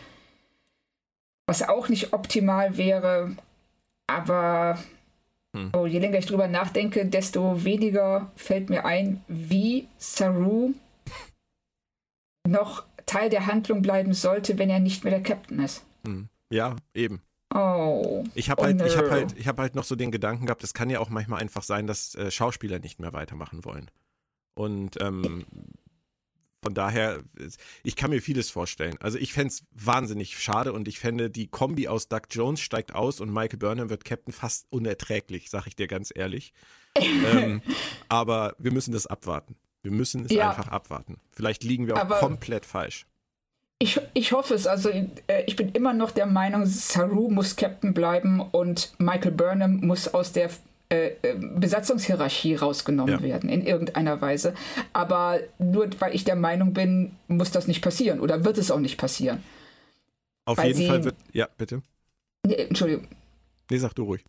was auch nicht optimal wäre. Aber hm. oh, je länger ich drüber nachdenke, desto weniger fällt mir ein, wie Saru noch Teil der Handlung bleiben sollte, wenn er nicht mehr der Captain ist. Hm. Ja, eben. Oh. Ich habe halt, oh, ich habe halt, ich habe halt noch so den Gedanken gehabt, es kann ja auch manchmal einfach sein, dass äh, Schauspieler nicht mehr weitermachen wollen. Und ähm, von daher, ich kann mir vieles vorstellen. Also ich fände es wahnsinnig schade und ich fände, die Kombi aus Doug Jones steigt aus und Michael Burnham wird Captain fast unerträglich, sag ich dir ganz ehrlich. ähm, aber wir müssen das abwarten. Wir müssen es ja. einfach abwarten. Vielleicht liegen wir auch aber komplett falsch. Ich, ich hoffe es. Also äh, ich bin immer noch der Meinung, Saru muss Captain bleiben und Michael Burnham muss aus der Besatzungshierarchie rausgenommen ja. werden in irgendeiner Weise. Aber nur weil ich der Meinung bin, muss das nicht passieren oder wird es auch nicht passieren. Auf weil jeden sie, Fall wird. Ja, bitte. Nee, Entschuldigung. Nee, sag du ruhig.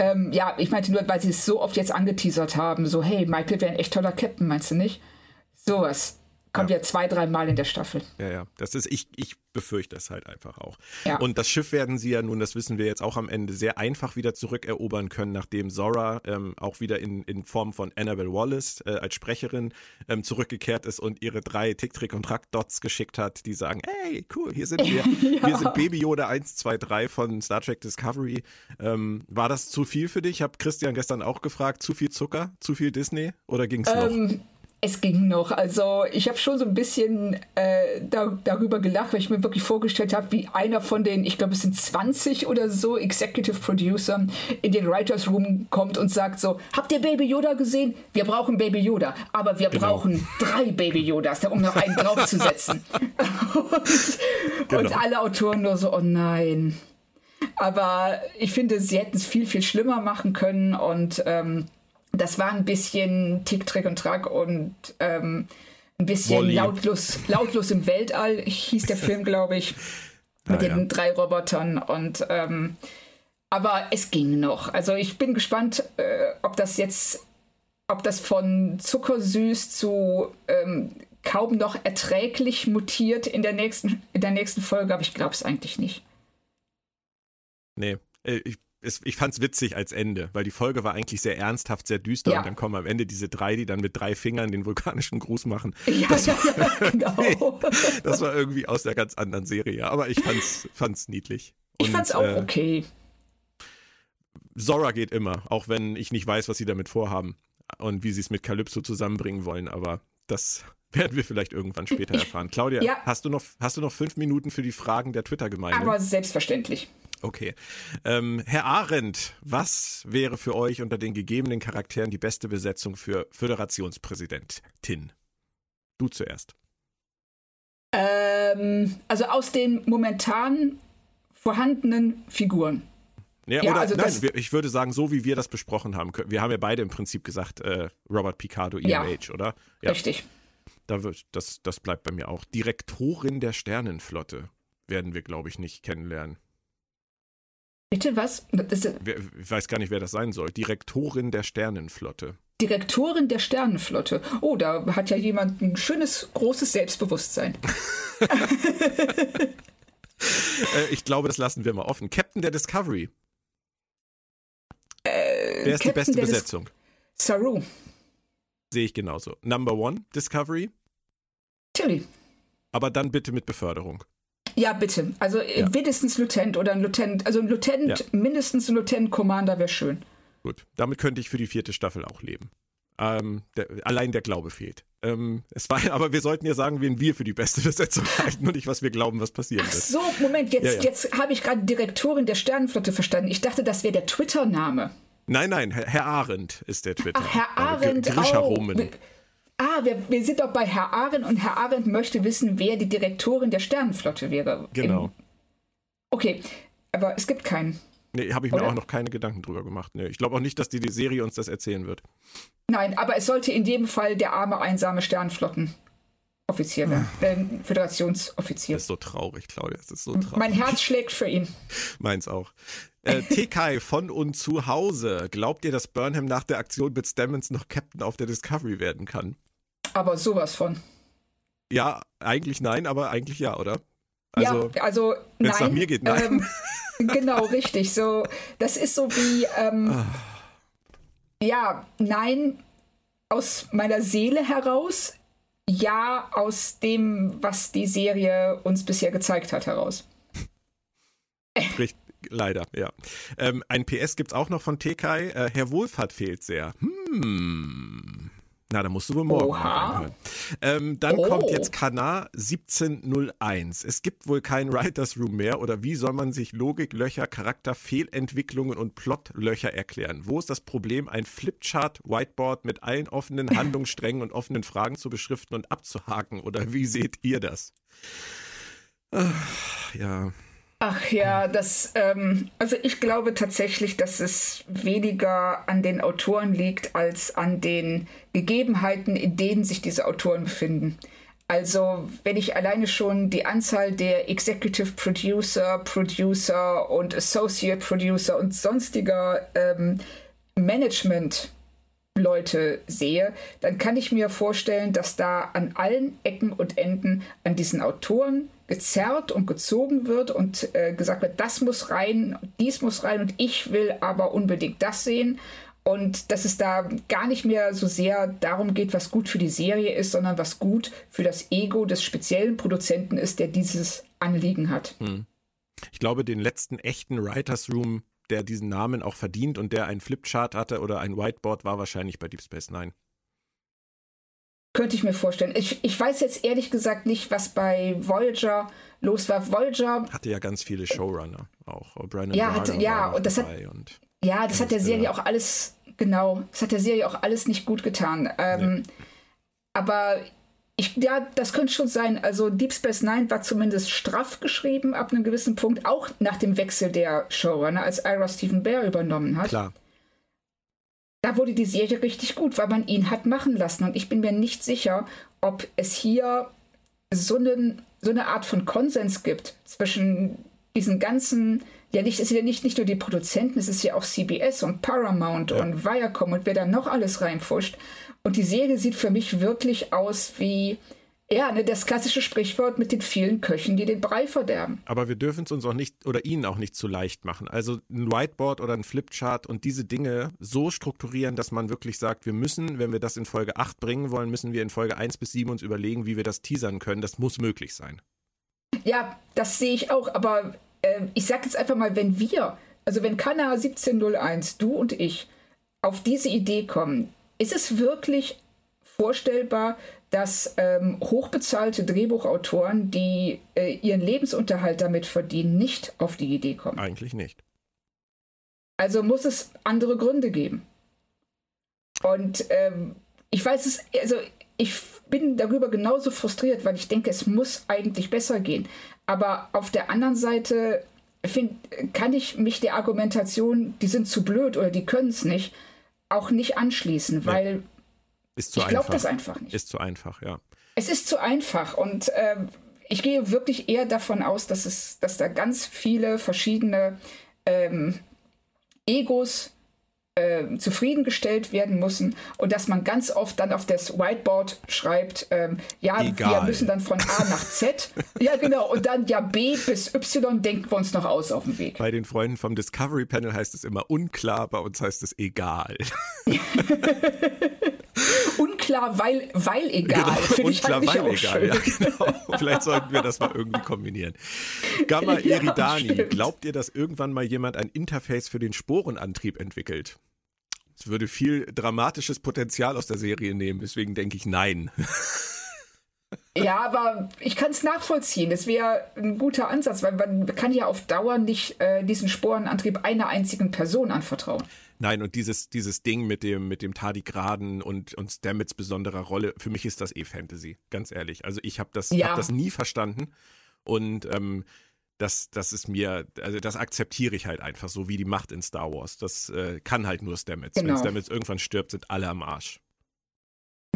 Ähm, ja, ich meinte nur, weil sie es so oft jetzt angeteasert haben, so, hey, Michael wäre ein echt toller Captain, meinst du nicht? Sowas. Kommt ja. ja zwei, dreimal in der Staffel. Ja, ja. Das ist, ich, ich befürchte es halt einfach auch. Ja. Und das Schiff werden sie ja nun, das wissen wir jetzt auch am Ende, sehr einfach wieder zurückerobern können, nachdem Zora ähm, auch wieder in, in Form von Annabelle Wallace äh, als Sprecherin ähm, zurückgekehrt ist und ihre drei Tick, Trick und Track-Dots geschickt hat, die sagen, hey, cool, hier sind wir. ja. Wir sind Baby Yoda 1, 2, 3 von Star Trek Discovery. Ähm, war das zu viel für dich? Ich habe Christian gestern auch gefragt, zu viel Zucker, zu viel Disney oder ging es noch? Es ging noch. Also ich habe schon so ein bisschen äh, da, darüber gelacht, weil ich mir wirklich vorgestellt habe, wie einer von den, ich glaube es sind 20 oder so Executive Producer in den Writers Room kommt und sagt so, habt ihr Baby Yoda gesehen? Wir brauchen Baby Yoda, aber wir genau. brauchen drei Baby Yodas, um noch einen draufzusetzen. und, genau. und alle Autoren nur so, oh nein. Aber ich finde, sie hätten es viel, viel schlimmer machen können und ähm, das war ein bisschen Tick, Trick und Track und ähm, ein bisschen lautlos, lautlos im Weltall, hieß der Film, glaube ich, mit ja, den ja. drei Robotern. Und ähm, aber es ging noch. Also ich bin gespannt, äh, ob das jetzt, ob das von zuckersüß zu ähm, kaum noch erträglich mutiert in der nächsten, in der nächsten Folge, aber ich glaube es eigentlich nicht. Nee, äh, ich es, ich fand es witzig als Ende, weil die Folge war eigentlich sehr ernsthaft, sehr düster ja. und dann kommen am Ende diese drei, die dann mit drei Fingern den vulkanischen Gruß machen. Ja, das, war, ja, genau. das war irgendwie aus der ganz anderen Serie, aber ich fand's, fand's niedlich. Und, ich fand's auch äh, okay. Zora geht immer, auch wenn ich nicht weiß, was sie damit vorhaben und wie sie es mit Calypso zusammenbringen wollen, aber das werden wir vielleicht irgendwann später erfahren. Claudia, ja. hast, du noch, hast du noch fünf Minuten für die Fragen der Twitter-Gemeinde? Aber selbstverständlich. Okay. Ähm, Herr Arendt, was wäre für euch unter den gegebenen Charakteren die beste Besetzung für Föderationspräsidentin? Du zuerst. Ähm, also aus den momentan vorhandenen Figuren. Ja, ja oder also nein, ich würde sagen, so wie wir das besprochen haben. Wir haben ja beide im Prinzip gesagt, äh, Robert Picardo, EMH, ja, oder? Ja. Richtig. Da wird, das, das bleibt bei mir auch. Direktorin der Sternenflotte werden wir, glaube ich, nicht kennenlernen. Bitte was? ich weiß gar nicht, wer das sein soll. Direktorin der Sternenflotte. Direktorin der Sternenflotte. Oh, da hat ja jemand ein schönes, großes Selbstbewusstsein. Äh, ich glaube, das lassen wir mal offen. Captain der Discovery. Äh, Wer ist Captain die beste Besetzung? Dis Saru. Sehe ich genauso. Number one, Discovery. Tilly. Aber dann bitte mit Beförderung. Ja, bitte. Also äh, ja. mindestens Lieutenant oder ein Lieutenant, also ein Lieutenant, ja. mindestens ein Lieutenant Commander wäre schön. Gut, damit könnte ich für die vierte Staffel auch leben. Ähm, der, allein der Glaube fehlt. Ähm, es war, aber wir sollten ja sagen, wen wir für die beste Besetzung halten und nicht, was wir glauben, was passieren Ach wird. So, Moment, jetzt, ja, ja. jetzt habe ich gerade Direktorin der Sternenflotte verstanden. Ich dachte, das wäre der Twitter-Name. Nein, nein, Herr Arendt ist der Twitter. Ach, Herr Arendt. Grisha oh, Roman. Ah, wir, wir sind doch bei Herr Arendt und Herr Arendt möchte wissen, wer die Direktorin der Sternenflotte wäre. Genau. Im, okay, aber es gibt keinen. Nee, habe ich Oder? mir auch noch keine Gedanken drüber gemacht. Nee, ich glaube auch nicht, dass die, die Serie uns das erzählen wird. Nein, aber es sollte in jedem Fall der arme, einsame Sternflotten Offizier werden, äh, Föderationsoffizier. Das ist so traurig, Claudia. Das ist so traurig. Mein Herz schlägt für ihn. Meins auch. Äh, TK von und zu Hause. Glaubt ihr, dass Burnham nach der Aktion mit Stamens noch Captain auf der Discovery werden kann? Aber sowas von. Ja, eigentlich nein, aber eigentlich ja, oder? Also, ja, also wenn es nach mir geht, nein. Ähm, genau, richtig. So, das ist so wie, ähm, Ah. ja, nein, aus meiner Seele heraus, ja, aus dem, was die Serie uns bisher gezeigt hat, heraus. Richtig, leider, ja. Ähm, ein PS gibt's auch noch von TK. Äh, Herr Wohlfahrt fehlt sehr. Hm. Na, da musst du wohl morgen reinhören. Ähm, dann Oh. kommt jetzt Kanar 1701. Es gibt wohl kein Writers Room mehr oder wie soll man sich Logiklöcher, Charakter, Fehlentwicklungen und Plotlöcher erklären? Wo ist das Problem, ein Flipchart, Whiteboard mit allen offenen Handlungssträngen und offenen Fragen zu beschriften und abzuhaken? Oder wie seht ihr das? Ach, ja. Ach ja, das, ähm, also ich glaube tatsächlich, dass es weniger an den Autoren liegt als an den Gegebenheiten, in denen sich diese Autoren befinden. Also, wenn ich alleine schon die Anzahl der Executive Producer, Producer und Associate Producer und sonstiger ähm, Management Leute sehe, dann kann ich mir vorstellen, dass da an allen Ecken und Enden an diesen Autoren gezerrt und gezogen wird und äh, gesagt wird, das muss rein, dies muss rein und ich will aber unbedingt das sehen. Und dass es da gar nicht mehr so sehr darum geht, was gut für die Serie ist, sondern was gut für das Ego des speziellen Produzenten ist, der dieses Anliegen hat. Ich glaube, den letzten echten Writers Room, der diesen Namen auch verdient und der ein Flipchart hatte oder ein Whiteboard, war wahrscheinlich bei Deep Space Nine. Könnte ich mir vorstellen. Ich, ich weiß jetzt ehrlich gesagt nicht, was bei Voyager los war. Voyager Hatte ja ganz viele Showrunner auch. Brandon Ja, hatte- ja, und das hat- und Ja, das hat der Serie auch alles, genau, das hat der Serie auch alles nicht gut getan. Ähm, Aber ich, ja, das könnte schon sein. Also Deep Space Nine war zumindest straff geschrieben ab einem gewissen Punkt, auch nach dem Wechsel der Showrunner, als Ira Stephen Bear übernommen hat. klar. Da wurde die Serie richtig gut, weil man ihn hat machen lassen. Und ich bin mir nicht sicher, ob es hier so, einen, so eine Art von Konsens gibt zwischen diesen ganzen, ja nicht, es sind ja nicht, nicht nur die Produzenten, es ist ja auch CBS und Paramount und Viacom und wer da noch alles reinfuscht. Und die Serie sieht für mich wirklich aus wie, ja, ne, das klassische Sprichwort mit den vielen Köchen, die den Brei verderben. Aber wir dürfen es uns auch nicht oder ihnen auch nicht zu leicht machen. Also ein Whiteboard oder ein Flipchart und diese Dinge so strukturieren, dass man wirklich sagt, wir müssen, wenn wir das in Folge 8 bringen wollen, müssen wir in Folge 1 bis 7 uns überlegen, wie wir das teasern können. Das muss möglich sein. Ja, das sehe ich auch, aber äh, ich sage jetzt einfach mal, wenn wir, also wenn Kana 1701, du und ich, auf diese Idee kommen, ist es wirklich vorstellbar, dass ähm, hochbezahlte Drehbuchautoren, die äh, ihren Lebensunterhalt damit verdienen, nicht auf die Idee kommen. Eigentlich nicht. Also muss es andere Gründe geben. Und ähm, ich weiß es, also ich bin darüber genauso frustriert, weil ich denke, es muss eigentlich besser gehen. Aber auf der anderen Seite find, kann ich mich der Argumentation, die sind zu blöd oder die können es nicht, auch nicht anschließen, weil Ist zu ich glaube das einfach nicht. Ist zu einfach, ja. Es ist zu einfach und ähm, ich gehe wirklich eher davon aus, dass es, dass da ganz viele verschiedene ähm, Egos ähm, zufriedengestellt werden müssen und dass man ganz oft dann auf das Whiteboard schreibt, ähm, ja, wir Egal. müssen dann von A nach Z, ja genau, und dann ja B bis Y denken wir uns noch aus auf dem Weg. Bei den Freunden vom Discovery Panel heißt es immer unklar, bei uns heißt es egal. Unklar, weil, weil egal. Finde ich Genau. unklar, halt nicht weil egal. Ja, genau. Vielleicht sollten wir das mal irgendwie kombinieren. Gamma Ja, Eridani, stimmt. glaubt ihr, dass irgendwann mal jemand ein Interface für den Sporenantrieb entwickelt? Es würde viel dramatisches Potenzial aus der Serie nehmen, deswegen denke ich nein. Ja, aber ich kann es nachvollziehen. Das wäre ein guter Ansatz, weil man kann ja auf Dauer nicht äh, diesen Sporenantrieb einer einzigen Person anvertrauen. Nein, und dieses, dieses Ding mit dem, mit dem Tardigraden und, und Stamets besonderer Rolle, für mich ist das eh Fantasy, ganz ehrlich. Also ich habe das, Ja. hab das nie verstanden und ähm, das, das ist mir, also das akzeptiere ich halt einfach so wie die Macht in Star Wars. Das äh, kann halt nur Stamets. Wenn Genau. Stamets irgendwann stirbt, sind alle am Arsch.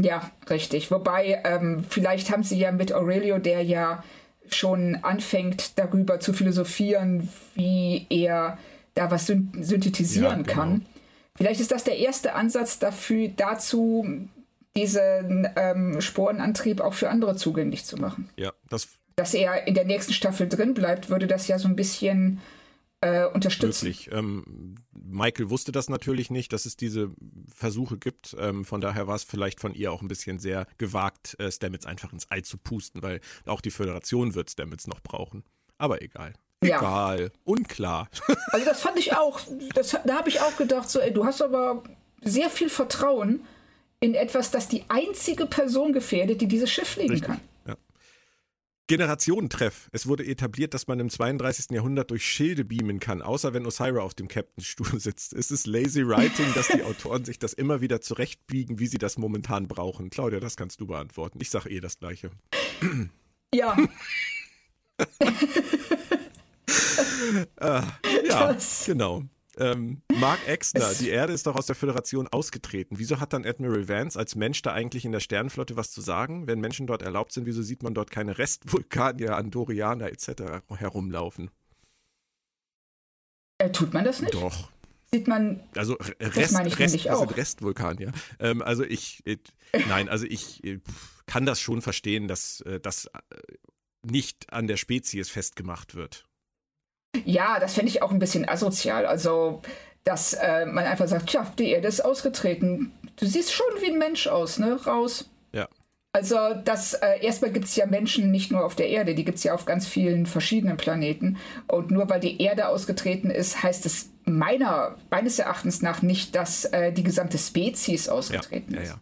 Ja, richtig. Wobei, ähm, vielleicht haben sie ja mit Aurelio, der ja schon anfängt, darüber zu philosophieren, wie er da was synthetisieren ja, genau. kann. Vielleicht ist das der erste Ansatz dafür, dazu, diesen ähm, Sporenantrieb auch für andere zugänglich zu machen. Ja, das. Dass er in der nächsten Staffel drin bleibt, würde das ja so ein bisschen äh, unterstützen. Wirklich. Ähm, Michael wusste das natürlich nicht, dass es diese Versuche gibt. Ähm, von daher war es vielleicht von ihr auch ein bisschen sehr gewagt, äh, Stamets einfach ins All zu pusten, weil auch die Föderation wird Stamets noch brauchen. Aber egal. Ja. Egal. Unklar. Also das fand ich auch, das, da habe ich auch gedacht, so, ey, du hast aber sehr viel Vertrauen in etwas, das die einzige Person gefährdet, die dieses Schiff fliegen Richtig. kann. Generationentreff. Es wurde etabliert, dass man im 32. Jahrhundert durch Schilde beamen kann, außer wenn Osira auf dem Captainstuhl sitzt. Es ist lazy writing, dass die Autoren sich das immer wieder zurechtbiegen, wie sie das momentan brauchen. Claudia, das kannst du beantworten. Ich sage eh das Gleiche. Ja. ah, ja, das. genau. Ähm, Mark Exner, die Erde ist doch aus der Föderation ausgetreten. Wieso hat dann Admiral Vance als Mensch da eigentlich in der Sternenflotte was zu sagen? Wenn Menschen dort erlaubt sind, wieso sieht man dort keine Restvulkanier, Andorianer etc. herumlaufen? Äh, tut man das nicht? Doch. Sieht man. Also Rest, das Rest, das sind Restvulkanier. Ähm, also ich, ich nein, also ich, ich kann das schon verstehen, dass äh, das äh, nicht an der Spezies festgemacht wird. Ja, das fände ich auch ein bisschen asozial. Also, dass äh, man einfach sagt, tja, die Erde ist ausgetreten. Du siehst schon wie ein Mensch aus, ne? Raus. Ja. Also, das äh, erstmal gibt es ja Menschen nicht nur auf der Erde, die gibt es ja auf ganz vielen verschiedenen Planeten. Und nur weil die Erde ausgetreten ist, heißt es meiner, meines Erachtens nach nicht, dass äh, die gesamte Spezies ausgetreten ja, ist. Ja, ja.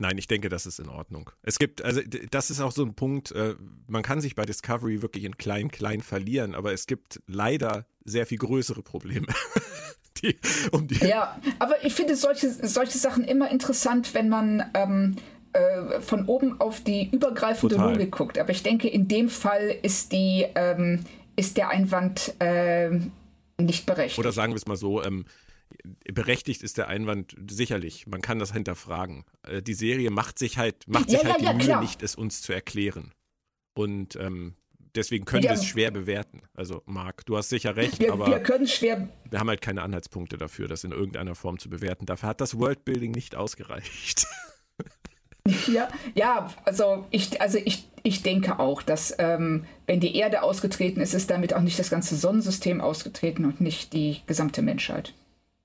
Nein, ich denke, das ist in Ordnung. Es gibt, also das ist auch so ein Punkt, äh, man kann sich bei Discovery wirklich in klein, klein verlieren, aber es gibt leider sehr viel größere Probleme. die, um die ja, aber ich finde solche, solche Sachen immer interessant, wenn man ähm, äh, von oben auf die übergreifende Total. Logik guckt. Aber ich denke, in dem Fall ist die, ähm, ist der Einwand äh, nicht berechtigt. Oder sagen wir es mal so, ähm, berechtigt ist der Einwand sicherlich. Man kann das hinterfragen. Äh, die Serie macht sich halt, macht sich ja, halt ja, die Mühe klar. nicht, es uns zu erklären. Und ähm, deswegen können wir es schwer bewerten. Also, Marc, du hast sicher recht, wir, aber wir können schwer. Wir haben halt keine Anhaltspunkte dafür, das in irgendeiner Form zu bewerten. Dafür hat das Worldbuilding nicht ausgereicht. Ja, ja, also ich, also ich, ich denke auch, dass ähm, wenn die Erde ausgetreten ist, ist damit auch nicht das ganze Sonnensystem ausgetreten und nicht die gesamte Menschheit.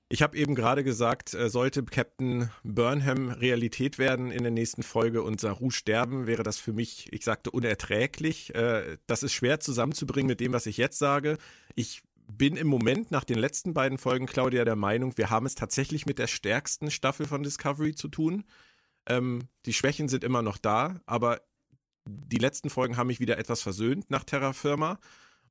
Ich habe eben gerade gesagt, äh, sollte Captain Burnham Realität werden in der nächsten Folge und Saru sterben, wäre das für mich, ich sagte, unerträglich. Äh, das ist schwer zusammenzubringen mit dem, was ich jetzt sage. Ich bin im Moment nach den letzten beiden Folgen, Claudia, der Meinung, wir haben es tatsächlich mit der stärksten Staffel von Discovery zu tun. Ähm, die Schwächen sind immer noch da, aber die letzten Folgen haben mich wieder etwas versöhnt nach Terra Firma.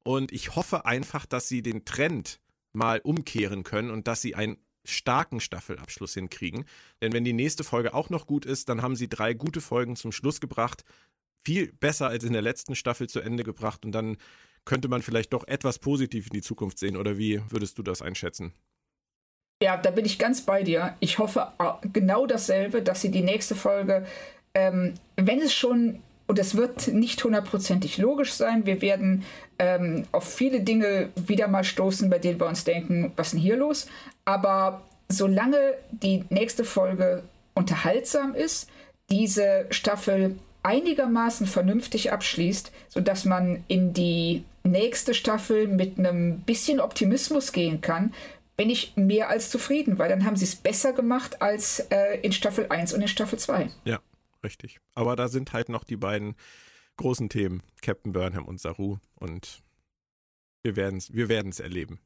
Und ich hoffe einfach, dass sie den Trend mal umkehren können und dass sie einen starken Staffelabschluss hinkriegen. Denn wenn die nächste Folge auch noch gut ist, dann haben sie drei gute Folgen zum Schluss gebracht. Viel besser als in der letzten Staffel zu Ende gebracht. Und dann könnte man vielleicht doch etwas positiv in die Zukunft sehen. Oder wie würdest du das einschätzen? Ja, da bin ich ganz bei dir. Ich hoffe genau dasselbe, dass sie die nächste Folge, ähm, wenn es schon und es wird nicht hundertprozentig logisch sein. Wir werden ähm, auf viele Dinge wieder mal stoßen, bei denen wir uns denken, was ist denn hier los? Aber solange die nächste Folge unterhaltsam ist, diese Staffel einigermaßen vernünftig abschließt, sodass man in die nächste Staffel mit einem bisschen Optimismus gehen kann, bin ich mehr als zufrieden, weil dann haben sie es besser gemacht als äh, in Staffel 1 und in Staffel 2. Ja, richtig. Aber da sind halt noch die beiden großen Themen, Captain Burnham und Saru. Und wir werden es wir werden's erleben.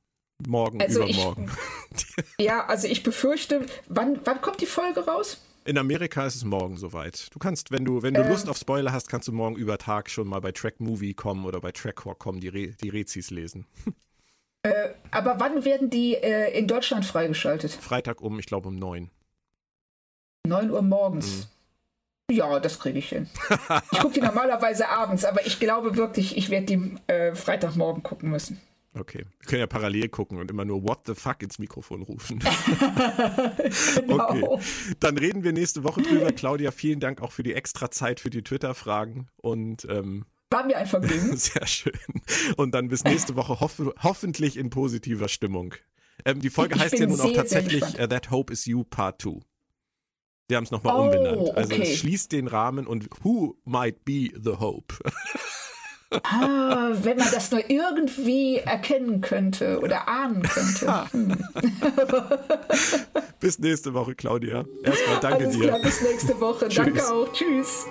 Morgen, also übermorgen. Ich, ja, also ich befürchte, wann, wann kommt die Folge raus? In Amerika ist es morgen soweit. Du kannst, wenn du, wenn du ähm, Lust auf Spoiler hast, kannst du morgen über Tag schon mal bei Track Movie kommen oder bei Trackhawk kommen, die, Re die Rezis lesen. Äh, aber wann werden die äh, in Deutschland freigeschaltet? Freitag um, ich glaube um 9. 9 Uhr morgens. Mhm. Ja, das kriege ich hin. Ich gucke die normalerweise abends, aber ich glaube wirklich, ich werde die äh, Freitagmorgen gucken müssen. Okay. Wir können ja parallel gucken und immer nur What the fuck ins Mikrofon rufen. genau. Okay. Dann reden wir nächste Woche drüber. Claudia, vielen Dank auch für die extra Zeit für die Twitter-Fragen und ähm, War mir ein Vergnügen. sehr schön. Und dann bis nächste Woche hoff hoffentlich in positiver Stimmung. Ähm, die Folge Ich heißt ja nun auch tatsächlich uh, That Hope Is You Part 2. Die haben es nochmal Oh, umbenannt. Also okay. es schließt den Rahmen und Who might be the hope? Ah, wenn man das nur irgendwie erkennen könnte oder ahnen könnte. Hm. bis nächste Woche, Claudia. Erstmal danke Alles dir. klar, bis nächste Woche. Danke auch. Tschüss.